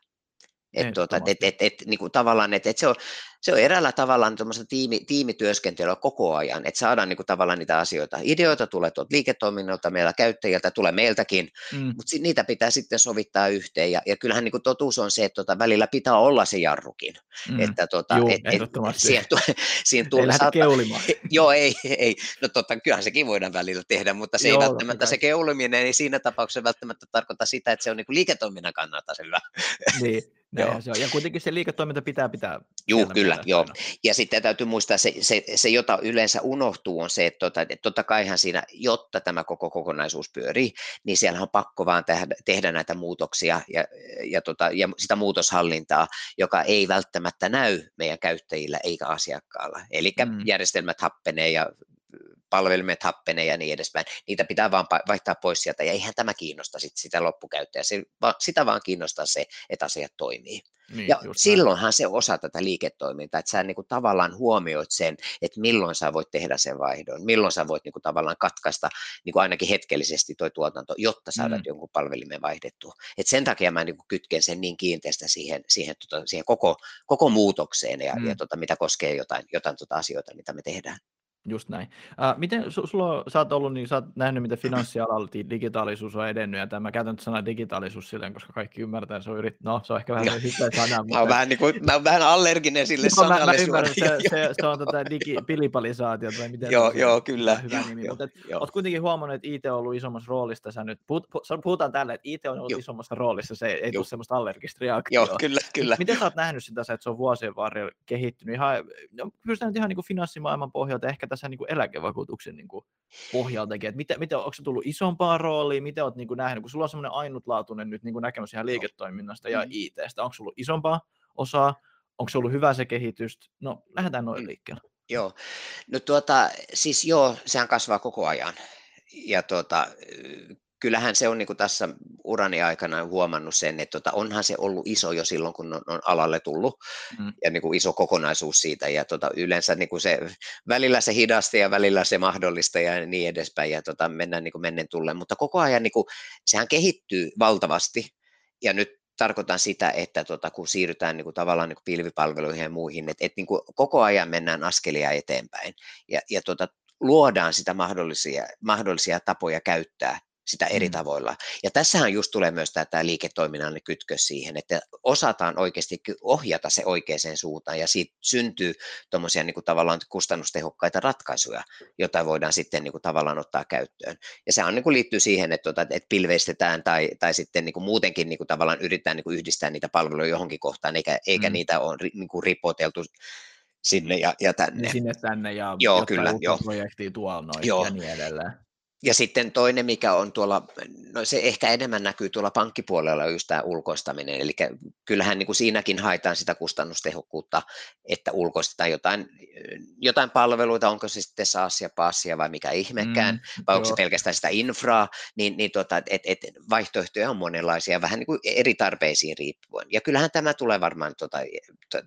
Speaker 2: Et, tuota, et, et, et, niin kuin tavallaan, et, et se, on, se on eräällä tavalla tiimi, tiimityöskentelyä koko ajan, että saadaan niin kuin, tavallaan niitä asioita. Ideoita tulee tuolta liiketoiminnalta, meillä käyttäjiltä, tulee meiltäkin, mm. mutta niitä pitää sitten sovittaa yhteen. Ja, ja kyllähän niin kuin, totuus on se, että tota, välillä pitää olla se jarrukin.
Speaker 1: Mm. Että, tota, Juu, et, et, siihen,
Speaker 2: siihen tulee,
Speaker 1: ei saattaa, keulimaan.
Speaker 2: Joo, ei, ei. No totta, kyllähän sekin voidaan välillä tehdä, mutta se Joo, ei välttämättä, se keuliminen ei siinä tapauksessa välttämättä tarkoita sitä, että se on niin kuin liiketoiminnan kannalta hyvä.
Speaker 1: Niin. Joo. Se on. Ja kuitenkin se liiketoiminta pitää pitää.
Speaker 2: Joo, kyllä, joo. Ja sitten täytyy muistaa, se, se, se jota yleensä unohtuu, on se, että, tota, että totta kaihan siinä, jotta tämä koko kokonaisuus pyörii, niin siellä on pakko vaan tehdä, tehdä näitä muutoksia ja, ja, tota, ja sitä muutoshallintaa, joka ei välttämättä näy meidän käyttäjillä eikä asiakkaalla. Eli mm. järjestelmät happenee ja palvelimet happenee ja niin edespäin. Niitä pitää vaan vaihtaa pois sieltä ja eihän tämä kiinnosta sit sitä loppukäyttäjää. Se, sitä vaan kiinnostaa se, että asiat toimii. Niin, ja silloinhan näin. se osa tätä liiketoimintaa, että sä niin kuin tavallaan huomioit sen, että milloin sä voit tehdä sen vaihdon, milloin sä voit niin kuin tavallaan katkaista niin kuin ainakin hetkellisesti tuo tuotanto, jotta saadaan mm. jonkun palvelimen vaihdettua. Et sen takia mä niin kuin kytken sen niin kiinteästä siihen, siihen, tota, siihen koko, koko muutokseen ja, mm. ja tota, mitä koskee jotain, jotain tota asioita, mitä me tehdään.
Speaker 1: Just näin. Äh, miten su- sulla, sä oot ollut, niin sä oot nähnyt, miten finanssialalla digitaalisuus on edennyt, ja tämä mä käytän sanaa digitaalisuus silleen, koska kaikki ymmärtää, se on yrit... no se on ehkä vähän hyvä sana.
Speaker 2: Mutta... mä, oon vähän, niin kuin, mä oon vähän allerginen sille no, sanalle.
Speaker 1: Mä, mä ymmärrän, se, se, se, on tätä digipilipalisaatio, tai miten
Speaker 2: joo, joo, kyllä.
Speaker 1: Hyvä nimi, joo, mutta joo. oot kuitenkin huomannut, että IT on ollut isommassa roolissa, sä nyt, puhut, puhutaan tällä, että IT on ollut joo. isommassa roolissa, se ei tule semmoista allergista reaktiota.
Speaker 2: Joo, kyllä, kyllä.
Speaker 1: Miten sä oot nähnyt sitä, että se on vuosien varrella kehittynyt, ihan, no, pystytään ihan niin kuin finanssimaailman pohjalta, ehkä tässä niin kuin eläkevakuutuksen niin kuin pohjaltakin, että miten, miten, onko se tullut isompaan rooliin, miten olet niin kuin nähnyt, kun sulla on semmoinen ainutlaatuinen nyt niin kuin näkemys ihan liiketoiminnasta ja mm. ITstä, onko sulla isompaa osaa, onko se ollut hyvä se kehitys, no lähdetään noin mm. liikkeelle.
Speaker 2: Joo, no tuota, siis joo, sehän kasvaa koko ajan. Ja tuota, kyllähän se on niin kuin tässä urani aikana huomannut sen, että tota, onhan se ollut iso jo silloin, kun on, on alalle tullut mm. ja niin kuin iso kokonaisuus siitä. Ja tota, yleensä niin kuin se, välillä se hidasti ja välillä se mahdollista ja niin edespäin ja tota, mennään niin kuin mennen tulleen, mutta koko ajan niin kuin, sehän kehittyy valtavasti. Ja nyt tarkoitan sitä, että tota, kun siirrytään niin kuin, tavallaan niin kuin pilvipalveluihin ja muihin, että, että niin kuin, koko ajan mennään askelia eteenpäin. Ja, ja tota, luodaan sitä mahdollisia, mahdollisia tapoja käyttää sitä eri mm. tavoilla. Ja tässähän just tulee myös tämä liiketoiminnallinen kytkös siihen, että osataan oikeasti ohjata se oikeaan suuntaan ja siitä syntyy tuommoisia niin tavallaan kustannustehokkaita ratkaisuja, joita voidaan sitten niin kuin, tavallaan ottaa käyttöön. Ja se on, niin kuin, liittyy siihen, että, tuota, että pilveistetään tai, tai sitten niin kuin, muutenkin niin kuin, tavallaan yritetään niin kuin, yhdistää niitä palveluja johonkin kohtaan, eikä, eikä mm. niitä ole niin kuin, ripoteltu sinne ja, ja tänne.
Speaker 1: Sinne tänne ja joo, kyllä, joo. projektia tuolla noin joo. ja niin edelleen.
Speaker 2: Ja sitten toinen, mikä on tuolla, no se ehkä enemmän näkyy tuolla pankkipuolella, just tämä ulkoistaminen. Eli kyllähän niin kuin siinäkin haetaan sitä kustannustehokkuutta, että ulkoistetaan jotain, jotain palveluita, onko se sitten SaaSia, PaaSia vai mikä ihmekään, mm, vai joo. onko se pelkästään sitä infraa, niin, niin tota, et, et, vaihtoehtoja on monenlaisia, vähän niin kuin eri tarpeisiin riippuen. Ja kyllähän tämä tulee varmaan tota,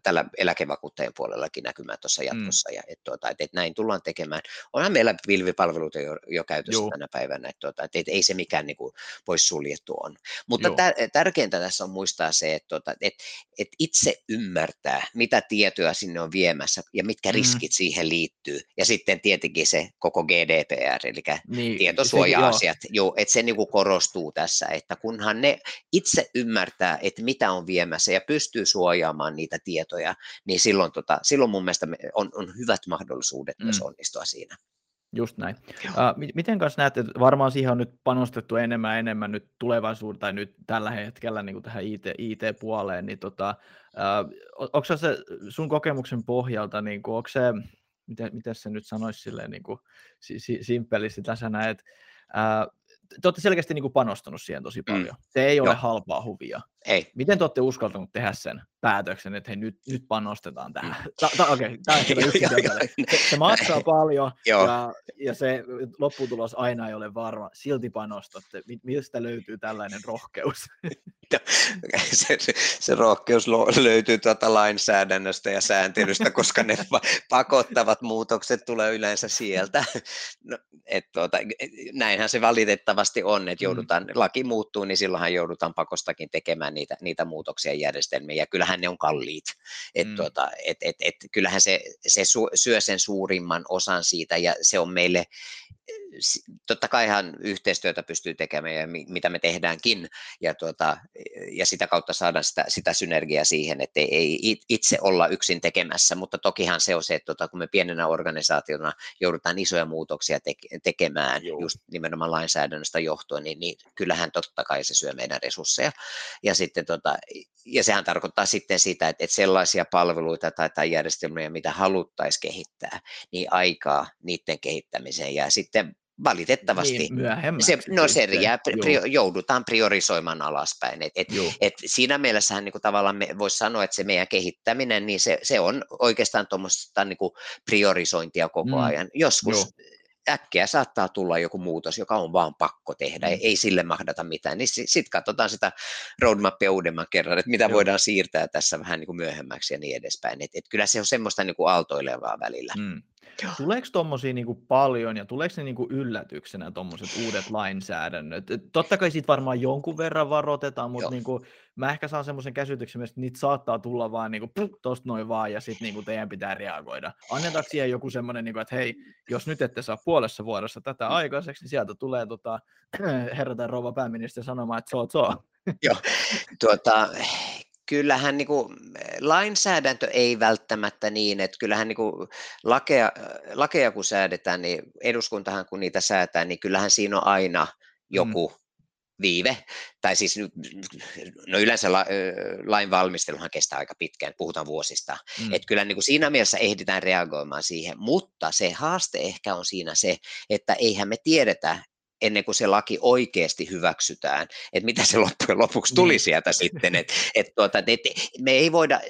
Speaker 2: tällä eläkevakuuttajien puolellakin näkymään tuossa mm. jatkossa, mm. ja et, tota, et, et näin tullaan tekemään. Onhan meillä pilvipalveluita jo, jo käytössä Joo. tänä päivänä, että, tuota, että ei se mikään niin kuin, pois suljettu on. Mutta tär, tärkeintä tässä on muistaa se, että, tuota, että, että itse ymmärtää, mitä tietoja sinne on viemässä ja mitkä mm. riskit siihen liittyy. Ja sitten tietenkin se koko GDPR, eli niin, tietosuoja-asiat, se, joo. Joo, että se niin kuin korostuu tässä, että kunhan ne itse ymmärtää, että mitä on viemässä ja pystyy suojaamaan niitä tietoja, niin silloin, tota, silloin mun mielestä on, on hyvät mahdollisuudet mm. myös onnistua siinä.
Speaker 1: Just näin. Uh, miten kanssa näette, että varmaan siihen on nyt panostettu enemmän enemmän nyt tulevaisuuden tai nyt tällä hetkellä niin kuin tähän IT, IT-puoleen, niin tota, uh, onko se sun kokemuksen pohjalta, niin kuin, onko se, miten, miten se nyt sanoisi silleen niin kuin, si, si, simppelisti tässä näet, uh, te olette selkeästi niin kuin panostanut siihen tosi mm. paljon. Mm. Se ei ole Joo. halpaa huvia.
Speaker 2: Ei.
Speaker 1: Miten te olette uskaltanut tehdä sen päätöksen, että hei, nyt, nyt panostetaan tähän? Ta, ta, okay, tämä on se, se maksaa paljon ja, ja se lopputulos aina ei ole varma. Silti panostatte. Mistä löytyy tällainen rohkeus?
Speaker 2: se, se, se rohkeus löytyy tuota lainsäädännöstä ja sääntelystä, koska ne pakottavat muutokset tulee yleensä sieltä. No, et tuota, näinhän se valitettavasti on, että mm. joudutaan, mm. laki muuttuu, niin silloinhan joudutaan pakostakin tekemään niitä, niitä muutoksia järjestelmiin, ja kyllähän ne on kalliit. Et mm. tuota, et, et, et, kyllähän se, se syö sen suurimman osan siitä, ja se on meille totta kaihan yhteistyötä pystyy tekemään ja mitä me tehdäänkin. Ja, tuota, ja sitä kautta saadaan sitä, sitä synergiaa siihen, että ei itse olla yksin tekemässä, mutta tokihan se on se, että tuota, kun me pienenä organisaationa joudutaan isoja muutoksia te- tekemään Joo. just nimenomaan lainsäädännöstä johtuen, niin, niin kyllähän totta kai se syö meidän resursseja. Ja sitten tuota, ja sehän tarkoittaa sitten sitä, että, että sellaisia palveluita tai, tai järjestelmiä, mitä haluttaisiin kehittää, niin aikaa niiden kehittämiseen ja sitten valitettavasti
Speaker 1: niin,
Speaker 2: se, no se jää, pri, joudutaan priorisoimaan alaspäin. Et, et, et siinä mielessähän niin kuin tavallaan me voisi sanoa, että se meidän kehittäminen, niin se, se on oikeastaan tuommoista niin priorisointia koko mm. ajan. Joskus Joo äkkiä saattaa tulla joku muutos, joka on vaan pakko tehdä, mm. ei sille mahdata mitään, niin sitten sit katsotaan sitä roadmapia uudemman kerran, että mitä Joo. voidaan siirtää tässä vähän niin kuin myöhemmäksi ja niin edespäin. Et, et kyllä se on semmoista niin kuin aaltoilevaa välillä. Mm.
Speaker 1: Tuleeko tuommoisia niinku paljon ja tuleeko ne niinku yllätyksenä tuommoiset uudet lainsäädännöt? Totta kai siitä varmaan jonkun verran varoitetaan, mutta niinku, mä ehkä saan semmoisen käsityksen, että niitä saattaa tulla vaan niinku, tuosta noin vaan ja sitten niinku teidän pitää reagoida. Annetaanko siihen joku semmoinen, niinku, että hei, jos nyt ette saa puolessa vuodessa tätä mm. aikaiseksi, niin sieltä tulee tota, herra tai rouva pääministeri sanomaan, että se on.
Speaker 2: Joo, tuota, kyllähän niin kuin, lainsäädäntö ei välttämättä niin, että kyllähän niin kuin, lakeja, lakeja kun säädetään, niin eduskuntahan kun niitä säätää, niin kyllähän siinä on aina joku mm. viive, tai siis no yleensä la, lain valmisteluhan kestää aika pitkään, puhutaan vuosista, mm. että kyllä niin kuin siinä mielessä ehditään reagoimaan siihen, mutta se haaste ehkä on siinä se, että eihän me tiedetä, ennen kuin se laki oikeasti hyväksytään, että mitä se loppujen lopuksi tuli niin. sieltä sitten, että et tuota, et me ei voida,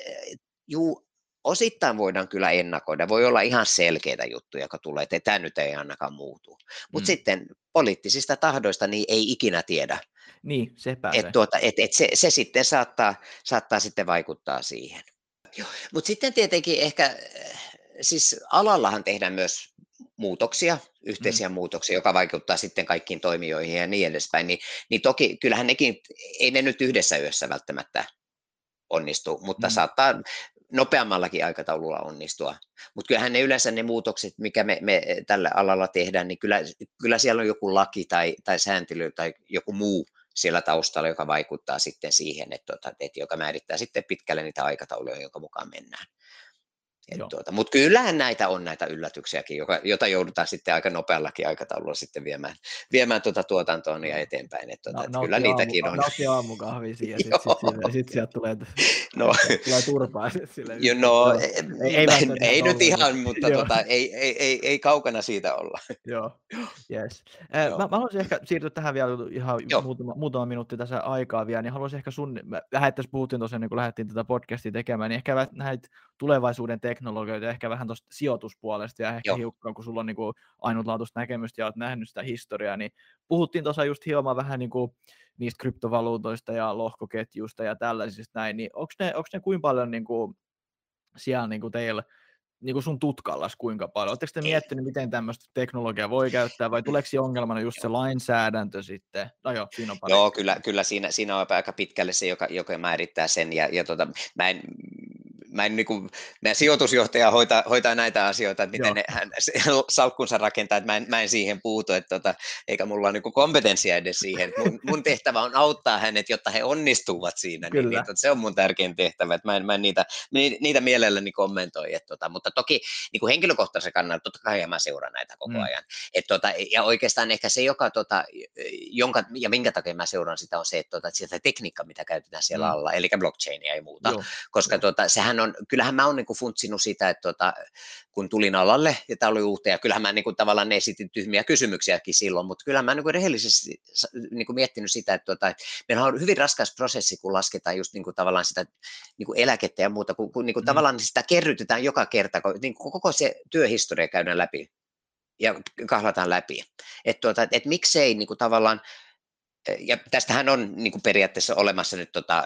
Speaker 2: juu, osittain voidaan kyllä ennakoida, voi olla ihan selkeitä juttuja, jotka tulee, että tämä nyt ei ainakaan muutu, mutta mm. sitten poliittisista tahdoista niin ei ikinä tiedä.
Speaker 1: Niin, sepä
Speaker 2: et, tuota, et, et se, se sitten saattaa, saattaa sitten vaikuttaa siihen. Mutta sitten tietenkin ehkä, siis alallahan tehdään myös muutoksia, yhteisiä mm. muutoksia, joka vaikuttaa sitten kaikkiin toimijoihin ja niin edespäin, niin, niin toki kyllähän nekin, ei ne nyt yhdessä yössä välttämättä onnistu, mutta mm. saattaa nopeammallakin aikataululla onnistua. Mutta kyllähän ne yleensä ne muutokset, mikä me, me tällä alalla tehdään, niin kyllä, kyllä siellä on joku laki tai, tai sääntely tai joku muu siellä taustalla, joka vaikuttaa sitten siihen, että, että, että joka määrittää sitten pitkälle niitä aikatauluja, jonka mukaan mennään. Tuota, Mutta kyllähän näitä on näitä yllätyksiäkin, joka, jota joudutaan sitten aika nopeallakin aikataululla sitten viemään, viemään tuota tuotantoon ja eteenpäin. Et tuota, no, et kyllä niitäkin aamu, on.
Speaker 1: Nautti aamukahvisia ja sitten sit, sit, sit sieltä tulee,
Speaker 2: no.
Speaker 1: tulee turpaa. Sille,
Speaker 2: jo, no, ei, ei, ei, ei nyt ihan, mutta tuota, ei, ei, ei, ei, kaukana siitä olla.
Speaker 1: Joo, yes. Joo. Mä, mä haluaisin ehkä siirtyä tähän vielä ihan muutama, muutama minuutti tässä aikaa vielä, niin haluaisin ehkä sun, vähän tässä puhuttiin tosiaan, niin kun lähdettiin tätä podcastia tekemään, niin ehkä näitä tulevaisuuden teknologioita, ehkä vähän tuosta sijoituspuolesta ja ehkä Joo. hiukan, kun sulla on niin kuin ainutlaatuista näkemystä ja olet nähnyt sitä historiaa, niin puhuttiin tuossa just hieman vähän niin kuin niistä kryptovaluutoista ja lohkoketjuista ja tällaisista näin, niin onko ne, onko ne kuinka paljon niin kuin siellä niin kuin teillä niin kuin sun tutkallas kuinka paljon? Oletteko te miettinyt, miten tämmöistä teknologiaa voi käyttää, vai tuleeko ongelmana just se lainsäädäntö sitten? No joo, siinä on
Speaker 2: Joo, kyllä, kyllä siinä, siinä on aika pitkälle se, joka, joka määrittää sen, ja, ja tota, mä en, mä en niin kuin, meidän sijoitusjohtaja hoitaa, hoitaa näitä asioita, että miten Joo. ne, hän salkkunsa rakentaa, että mä en, mä en siihen puutu, että tota, eikä mulla ole niin kompetenssia edes siihen. Mun, mun tehtävä on auttaa hänet, jotta he onnistuvat siinä, niin, niin tota, se on mun tärkein tehtävä, että mä en, mä en niitä, niitä mielelläni kommentoi, että tota, mutta toki niin kuin henkilökohtaisen kannalta totta kai mä seuraan näitä koko mm. ajan. Et tota, ja oikeastaan ehkä se, joka, tota, jonka, ja minkä takia mä seuraan sitä, on se, että, tota, että sitä tekniikka, mitä käytetään siellä mm. alla, eli blockchainia ja muuta, Joo. koska tota, sehän on, kyllähän mä oon niin funtsinut sitä, että tota, kun tulin alalle ja tämä oli uutta, ja kyllähän mä niin kuin, tavallaan esitin tyhmiä kysymyksiäkin silloin, mutta kyllä mä niin kuin rehellisesti niin kuin miettinyt sitä, että tota, meillä on hyvin raskas prosessi, kun lasketaan just niin kuin, tavallaan sitä niin kuin eläkettä ja muuta, kun, kun niin kuin, mm. tavallaan sitä kerrytetään joka kerta, kun niin kuin, koko se työhistoria käydään läpi ja kahlataan läpi. Että tuota, et miksei niin kuin, tavallaan ja tästähän on niin kuin periaatteessa olemassa nyt tota,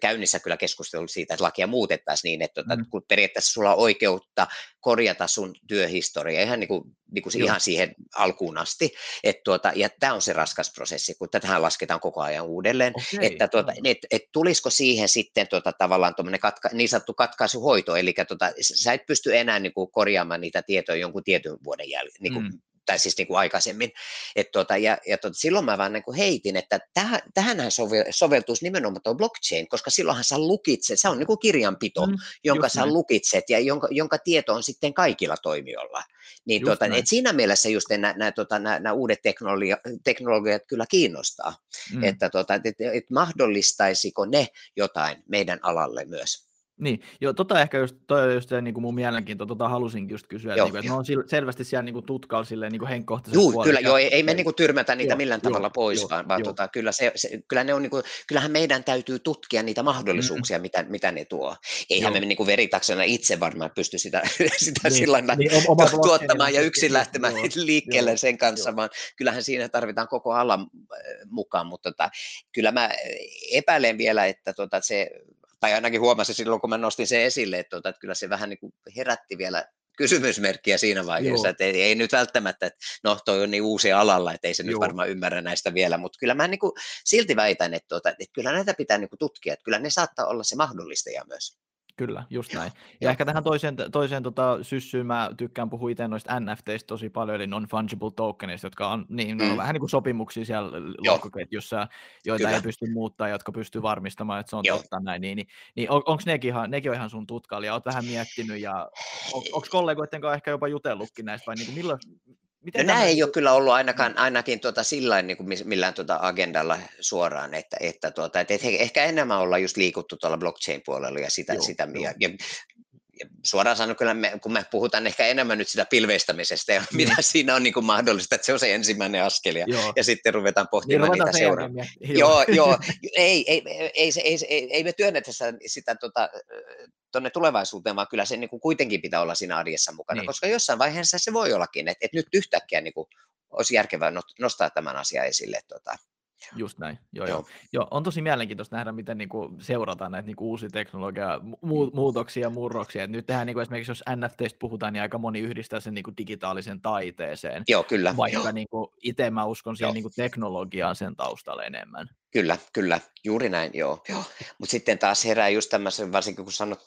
Speaker 2: käynnissä kyllä keskustelu siitä, että lakia muutettaisiin niin, että tota, mm. kun periaatteessa sulla on oikeutta korjata sun työhistoria ihan, niin kuin, niin kuin ihan siihen alkuun asti. Et tuota, ja tämä on se raskas prosessi, kun tätähän lasketaan koko ajan uudelleen. Okay. Että tuota, et, et, tulisiko siihen sitten tuota, tavallaan katka, niin sanottu katkaisuhoito, eli tuota, sä et pysty enää niin kuin, korjaamaan niitä tietoja jonkun tietyn vuoden jälkeen, niin kuin, mm tai siis niin kuin aikaisemmin. Et tuota, ja ja tuota, silloin mä vaan niin kuin heitin, että täh, tähänhän sovel, soveltuisi nimenomaan tuo blockchain, koska silloinhan sä lukitset, se on niin kuin kirjanpito, mm, jonka sä näin. lukitset ja jonka, jonka tieto on sitten kaikilla toimijoilla. Niin tuota, et siinä mielessä just nämä, nämä, tuota, nämä, nämä uudet teknologia, teknologiat kyllä kiinnostaa, mm. että tuota, et, et mahdollistaisiko ne jotain meidän alalle myös.
Speaker 1: Niin, joo, tota ehkä just, toi on just se niin kuin mun mielenkiinto, tota halusinkin just kysyä, joo, että, niin kuin, että ne on selvästi siellä niin kuin tutkalla silleen niin henkkohtaisesti.
Speaker 2: Joo, kyllä, joo, ei, ei me niin kuin tyrmätä niitä joo, millään joo, tavalla pois, joo, vaan, vaan tota, kyllä, se, se, kyllä ne on niin kuin, kyllähän meidän täytyy tutkia niitä mahdollisuuksia, mm. mitä, mitä ne tuo. Eihän joo. me niin kuin veritaksena itse varmaan pysty sitä, sitä niin, sillä niin, tuottamaan ja yksin lähtemään joo, liikkeelle joo, sen kanssa, joo. vaan kyllähän siinä tarvitaan koko alan äh, mukaan, mutta tota, kyllä mä epäilen vielä, että tota, se tai ainakin huomasin silloin, kun mä nostin sen esille, että, tuota, että kyllä se vähän niin kuin herätti vielä kysymysmerkkiä siinä vaiheessa, Joo. että ei, ei nyt välttämättä, että no toi on niin uusi alalla, että ei se Joo. nyt varmaan ymmärrä näistä vielä, mutta kyllä mä niin kuin silti väitän, että, tuota, että kyllä näitä pitää niin kuin tutkia, että kyllä ne saattaa olla se mahdollistaja myös.
Speaker 1: Kyllä, just näin. Ja, ja ehkä tähän toiseen, toiseen tota, syssyyn mä tykkään puhua itse noista NFTistä tosi paljon, eli non-fungible tokenista, jotka on, niin, mm. on vähän niin kuin sopimuksia siellä lohkoketjussa, joita Kyllä. ei pysty muuttaa, jotka pystyy varmistamaan, että se on Joo. totta näin. Niin, niin, niin on, onko nekin, ihan, nekin on ihan sun tutkailija? Olet vähän miettinyt ja on, onko kollegoiden kanssa ehkä jopa jutellutkin näistä vai niin kuin milloin,
Speaker 2: Miten no, nämä ei ole kyllä ollut ainakaan, mm. ainakin tuota, sillä niin kuin millään tuota agendalla suoraan, että, että, tuota, että ehkä enemmän ollaan just liikuttu tuolla blockchain-puolella ja sitä, joo, sitä joo. Ja, ja suoraan sanoen kyllä, me, kun me puhutaan ehkä enemmän nyt sitä pilveistämisestä ja mm. mitä siinä on niin kuin mahdollista, että se on se ensimmäinen askel ja, ja sitten ruvetaan pohtimaan niin, niitä seuraavia. Joo, joo, ei, ei, ei, ei, ei, ei, ei me työnnetä sitä, sitä tota, tuonne tulevaisuuteen, vaan kyllä se niin kuin kuitenkin pitää olla siinä arjessa mukana, niin. koska jossain vaiheessa se voi ollakin, että, että nyt yhtäkkiä niin kuin olisi järkevää nostaa tämän asian esille. Tota,
Speaker 1: Just näin, joo, joo. joo. joo on tosi mielenkiintoista nähdä, miten niin kuin, seurataan näitä niin kuin, uusia teknologia mu- muutoksia ja murroksia. Et nyt tehdään niin kuin, esimerkiksi, jos NFTistä puhutaan, niin aika moni yhdistää sen niin kuin, digitaalisen taiteeseen.
Speaker 2: Joo, kyllä.
Speaker 1: Vaikka niin kuin, itse mä uskon siihen niin kuin, teknologiaan sen taustalla enemmän.
Speaker 2: Kyllä, kyllä, juuri näin, joo. joo. Mutta sitten taas herää just tämmöisen, varsinkin kun sanot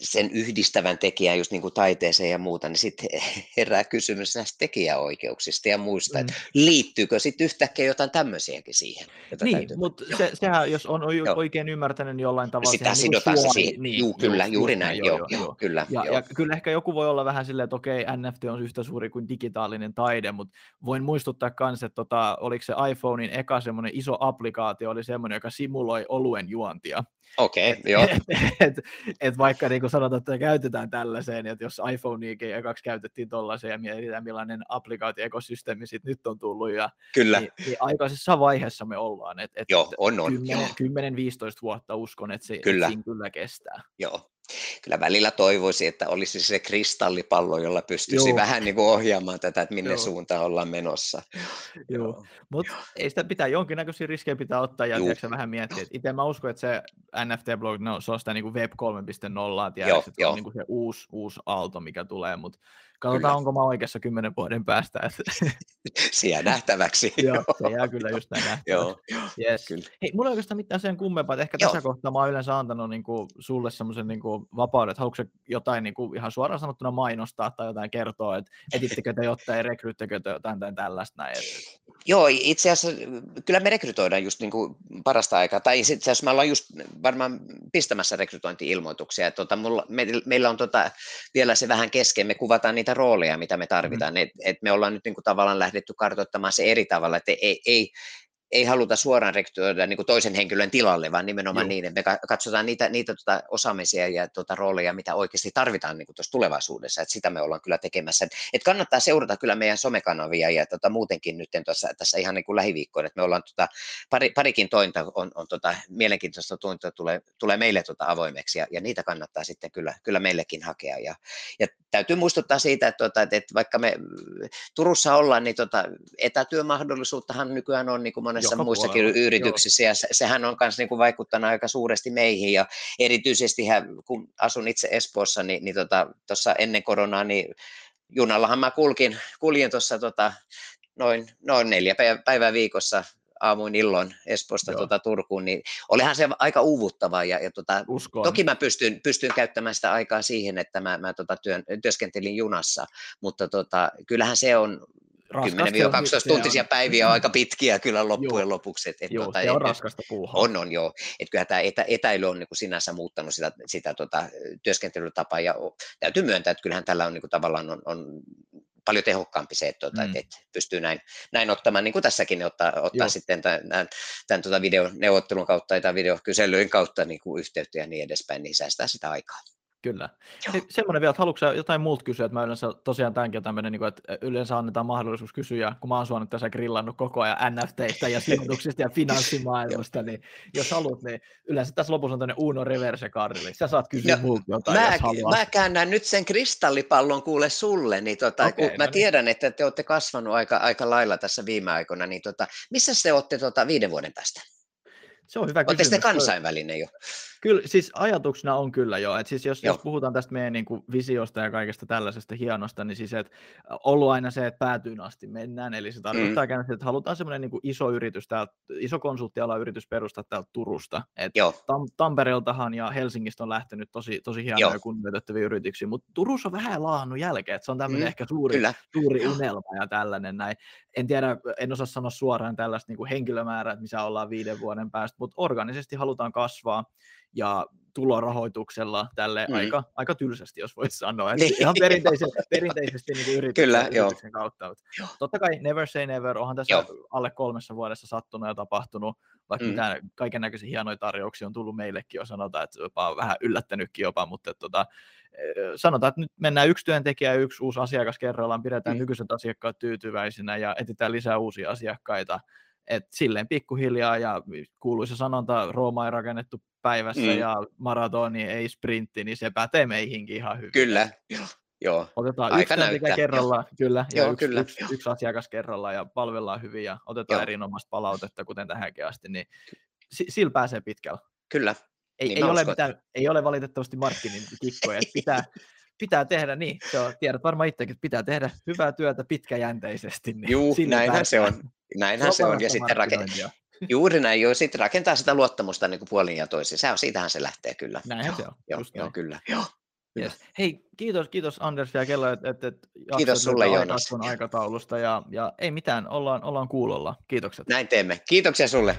Speaker 2: sen yhdistävän tekijän just niin kuin taiteeseen ja muuta, niin sitten herää kysymys näistä tekijäoikeuksista ja muista, mm. että liittyykö sitten yhtäkkiä jotain tämmöisiäkin siihen?
Speaker 1: Niin, mutta se, sehän, jos on oikein ymmärtänyt, niin jollain tavalla...
Speaker 2: Sitä niinku sidotaan niin se siihen, niin, juu, kyllä, just, juuri näin, joo, joo, joo, joo, kyllä.
Speaker 1: Ja, joo. ja kyllä ehkä joku voi olla vähän silleen, että okei, NFT on yhtä suuri kuin digitaalinen taide, mutta voin muistuttaa myös, että tota, oliko se iPhonein eka semmoinen iso applikaatio, applikaatio oli semmoinen, joka simuloi oluen juontia.
Speaker 2: Okei, okay, joo. Et,
Speaker 1: et, et vaikka niin kuin sanotaan, että käytetään tällaiseen, että jos iPhoneikin ekaksi käytettiin tuollaiseen ja mietitään millainen applikaatioekosysteemi sit nyt on tullut. Ja,
Speaker 2: Kyllä.
Speaker 1: Niin, niin aikaisessa vaiheessa me ollaan. Et, et
Speaker 2: joo, on, on. 10-15
Speaker 1: vuotta uskon, että se, kyllä. Et siinä kyllä kestää.
Speaker 2: Joo, kyllä välillä toivoisi, että olisi se kristallipallo, jolla pystyisi Joo. vähän niin kuin ohjaamaan tätä, että minne Joo. suuntaan ollaan menossa.
Speaker 1: Joo, mutta ei sitä pitää, jonkinnäköisiä riskejä pitää ottaa ja tiedätkö, vähän miettiä. Itse mä uskon, että se NFT-blog, no, se on sitä niin kuin Web 3.0, tiedätkö, että se on niin kuin se uusi, uusi aalto, mikä tulee, mutta Katsotaan, kyllä. onko mä oikeassa kymmenen vuoden päästä. Että...
Speaker 2: Siellä nähtäväksi.
Speaker 1: Joo, se jää kyllä just näin nähtäväksi. Joo, yes. kyllä. Hei, mulla ei oikeastaan mitään sen kummempaa, että ehkä Joo. tässä kohtaa mä oon yleensä antanut niin kuin, sulle semmoisen niin kuin, vapauden, että haluatko jotain niin kuin, ihan suoraan sanottuna mainostaa tai jotain kertoa, että etittekö te jotain, rekryttekö te jotain tai tällaista näin. Että...
Speaker 2: Joo, itse asiassa kyllä me rekrytoidaan just niin kuin parasta aikaa, tai itse asiassa me ollaan just varmaan pistämässä rekrytointi-ilmoituksia, että tota, mulla, me, meillä on tota, vielä se vähän kesken, me kuvataan niitä rooleja, mitä me tarvitaan, mm. että et me ollaan nyt niin kuin tavallaan lähdetty kartoittamaan se eri tavalla, että ei, ei, ei haluta suoraan rekrytoida niin toisen henkilön tilalle, vaan nimenomaan Joo. niin, että me katsotaan niitä, niitä tuota osaamisia ja tuota rooleja, mitä oikeasti tarvitaan niin tuossa tulevaisuudessa, että sitä me ollaan kyllä tekemässä. Et, et kannattaa seurata kyllä meidän somekanavia ja tuota, muutenkin nyt tuossa, tässä ihan niin kuin lähiviikkoina, että me ollaan tuota, pari, parikin tointa on, on tuota, mielenkiintoista tointa tulee, tulee meille tuota avoimeksi ja, ja, niitä kannattaa sitten kyllä, kyllä meillekin hakea. Ja, ja täytyy muistuttaa siitä, että, tuota, että, että vaikka me Turussa ollaan, niin tuota, etätyömahdollisuuttahan nykyään on niin kuin monessa Joka muissakin puolella. yrityksissä, Joo. ja sehän on myös niin kuin vaikuttanut aika suuresti meihin, ja erityisesti kun asun itse Espoossa, niin, niin tuossa tota, ennen koronaa, niin junallahan mä kulkin, kuljin tuossa tota, noin, noin neljä päivää viikossa aamuin illoin Espoosta tuota, Turkuun, niin olihan se aika uuvuttavaa. Ja, ja tuota, toki mä pystyn, pystyn käyttämään sitä aikaa siihen, että mä, mä tuota, työn, työskentelin junassa, mutta tuota, kyllähän se on 10-12 tuntisia on. päiviä on aika pitkiä kyllä loppujen joo. lopuksi. Et,
Speaker 1: et, joo, tuota, se on raskasta puuhaa.
Speaker 2: On, on joo. Että kyllä tämä etä, etäily on niin kuin sinänsä muuttanut sitä, sitä tota, työskentelytapaa ja täytyy myöntää, että kyllähän tällä on niin kuin, tavallaan on, on paljon tehokkaampi se, että, tuota, mm. että, että pystyy näin, näin ottamaan, niin kuin tässäkin, ottaa, ottaa sitten tämän, tämän, tämän tuota videoneuvottelun kautta tai videokyselyyn kautta niin kuin yhteyttä ja niin edespäin, niin säästää sitä aikaa.
Speaker 1: Kyllä. Hei, semmoinen vielä, että haluatko jotain muut kysyä, että mä yleensä tosiaan tämänkin tämmöinen, niin kuin, että yleensä annetaan mahdollisuus kysyä, kun mä oon sua nyt tässä grillannut koko ajan NFTistä ja sijoituksista ja finanssimaailmasta, niin jos haluat, niin yleensä tässä lopussa on tämmöinen Uno Reverse Card, eli sä saat kysyä no, muut jotain,
Speaker 2: mä, jos haluat. Mä käännän nyt sen kristallipallon kuule sulle, niin tota, okay, kun no mä niin. tiedän, että te olette kasvanut aika, aika lailla tässä viime aikoina, niin tota, missä te olette tota, viiden vuoden päästä?
Speaker 1: Se on hyvä
Speaker 2: Olette kysymys. kansainvälinen jo?
Speaker 1: Kyllä, siis ajatuksena on kyllä jo. Et siis jos, jos puhutaan tästä meidän niin kuin visiosta ja kaikesta tällaisesta hienosta, niin siis et ollut aina se, että päätyyn asti mennään. Eli se tarkoittaa mm. että halutaan semmoinen niin iso yritys, täältä, iso konsulttiala yritys perustaa täältä Turusta. Et Tam- Tampereeltahan ja Helsingistä on lähtenyt tosi, tosi hienoja Joo. ja kunnioitettavia yrityksiä, mutta Turussa on vähän laahannut jälkeen. Et se on tämmöinen mm. ehkä suuri, kyllä. suuri unelma ja tällainen näin. En tiedä, en osaa sanoa suoraan tällaista niin kuin henkilömäärää, että missä ollaan viiden vuoden päästä, mutta organisesti halutaan kasvaa ja tulorahoituksella tälle mm. aika, aika tylsästi, jos voisi sanoa. Että ihan perinteisesti, perinteisesti niin yrityksen, Kyllä, yrityksen joo. kautta. Totta kai never say never, onhan tässä joo. alle kolmessa vuodessa sattunut ja tapahtunut, vaikka mm. mitään kaiken näköisiä hienoja tarjouksia on tullut meillekin jo, sanotaan, että jopa vähän yllättänytkin jopa, mutta tota, eh, sanotaan, että nyt mennään yksi työntekijä ja yksi uusi asiakas kerrallaan, pidetään mm. nykyiset asiakkaat tyytyväisinä ja etsitään lisää uusia asiakkaita, et silleen pikkuhiljaa ja kuuluisa sanonta, Rooma ei rakennettu päivässä mm. ja maratoni ei sprintti, niin se pätee meihinkin ihan hyvin.
Speaker 2: Kyllä, joo.
Speaker 1: Otetaan Aika yksi näyttää. kerralla, kyllä, ja joo, yksi, kyllä. Yksi, yksi, asiakas kerralla ja palvellaan hyvin ja otetaan joo. erinomaista palautetta, kuten tähänkin asti, niin sillä pääsee pitkällä.
Speaker 2: Kyllä.
Speaker 1: Ei, niin ei, ole mitään, ei ole valitettavasti Markkinin kikkoja, että pitää, pitää tehdä niin, se on, tiedät varmaan itsekin, että pitää tehdä hyvää työtä pitkäjänteisesti. Niin
Speaker 2: Juu, näinhän se on. Näinhän se on. Ja sitten rakentaa. Juuri näin, joo. Sitten rakentaa sitä luottamusta niin kuin puolin ja toisin. Se on, siitähän se lähtee kyllä.
Speaker 1: Näinhän se on.
Speaker 2: Joo, joo kyllä. Joo.
Speaker 1: Yes. Hei, kiitos, kiitos Anders ja Kello, että et, et
Speaker 2: kiitos sulle Joonas.
Speaker 1: aikataulusta ja, ja ei mitään, ollaan, ollaan kuulolla. Kiitokset.
Speaker 2: Näin teemme. Kiitoksia sulle.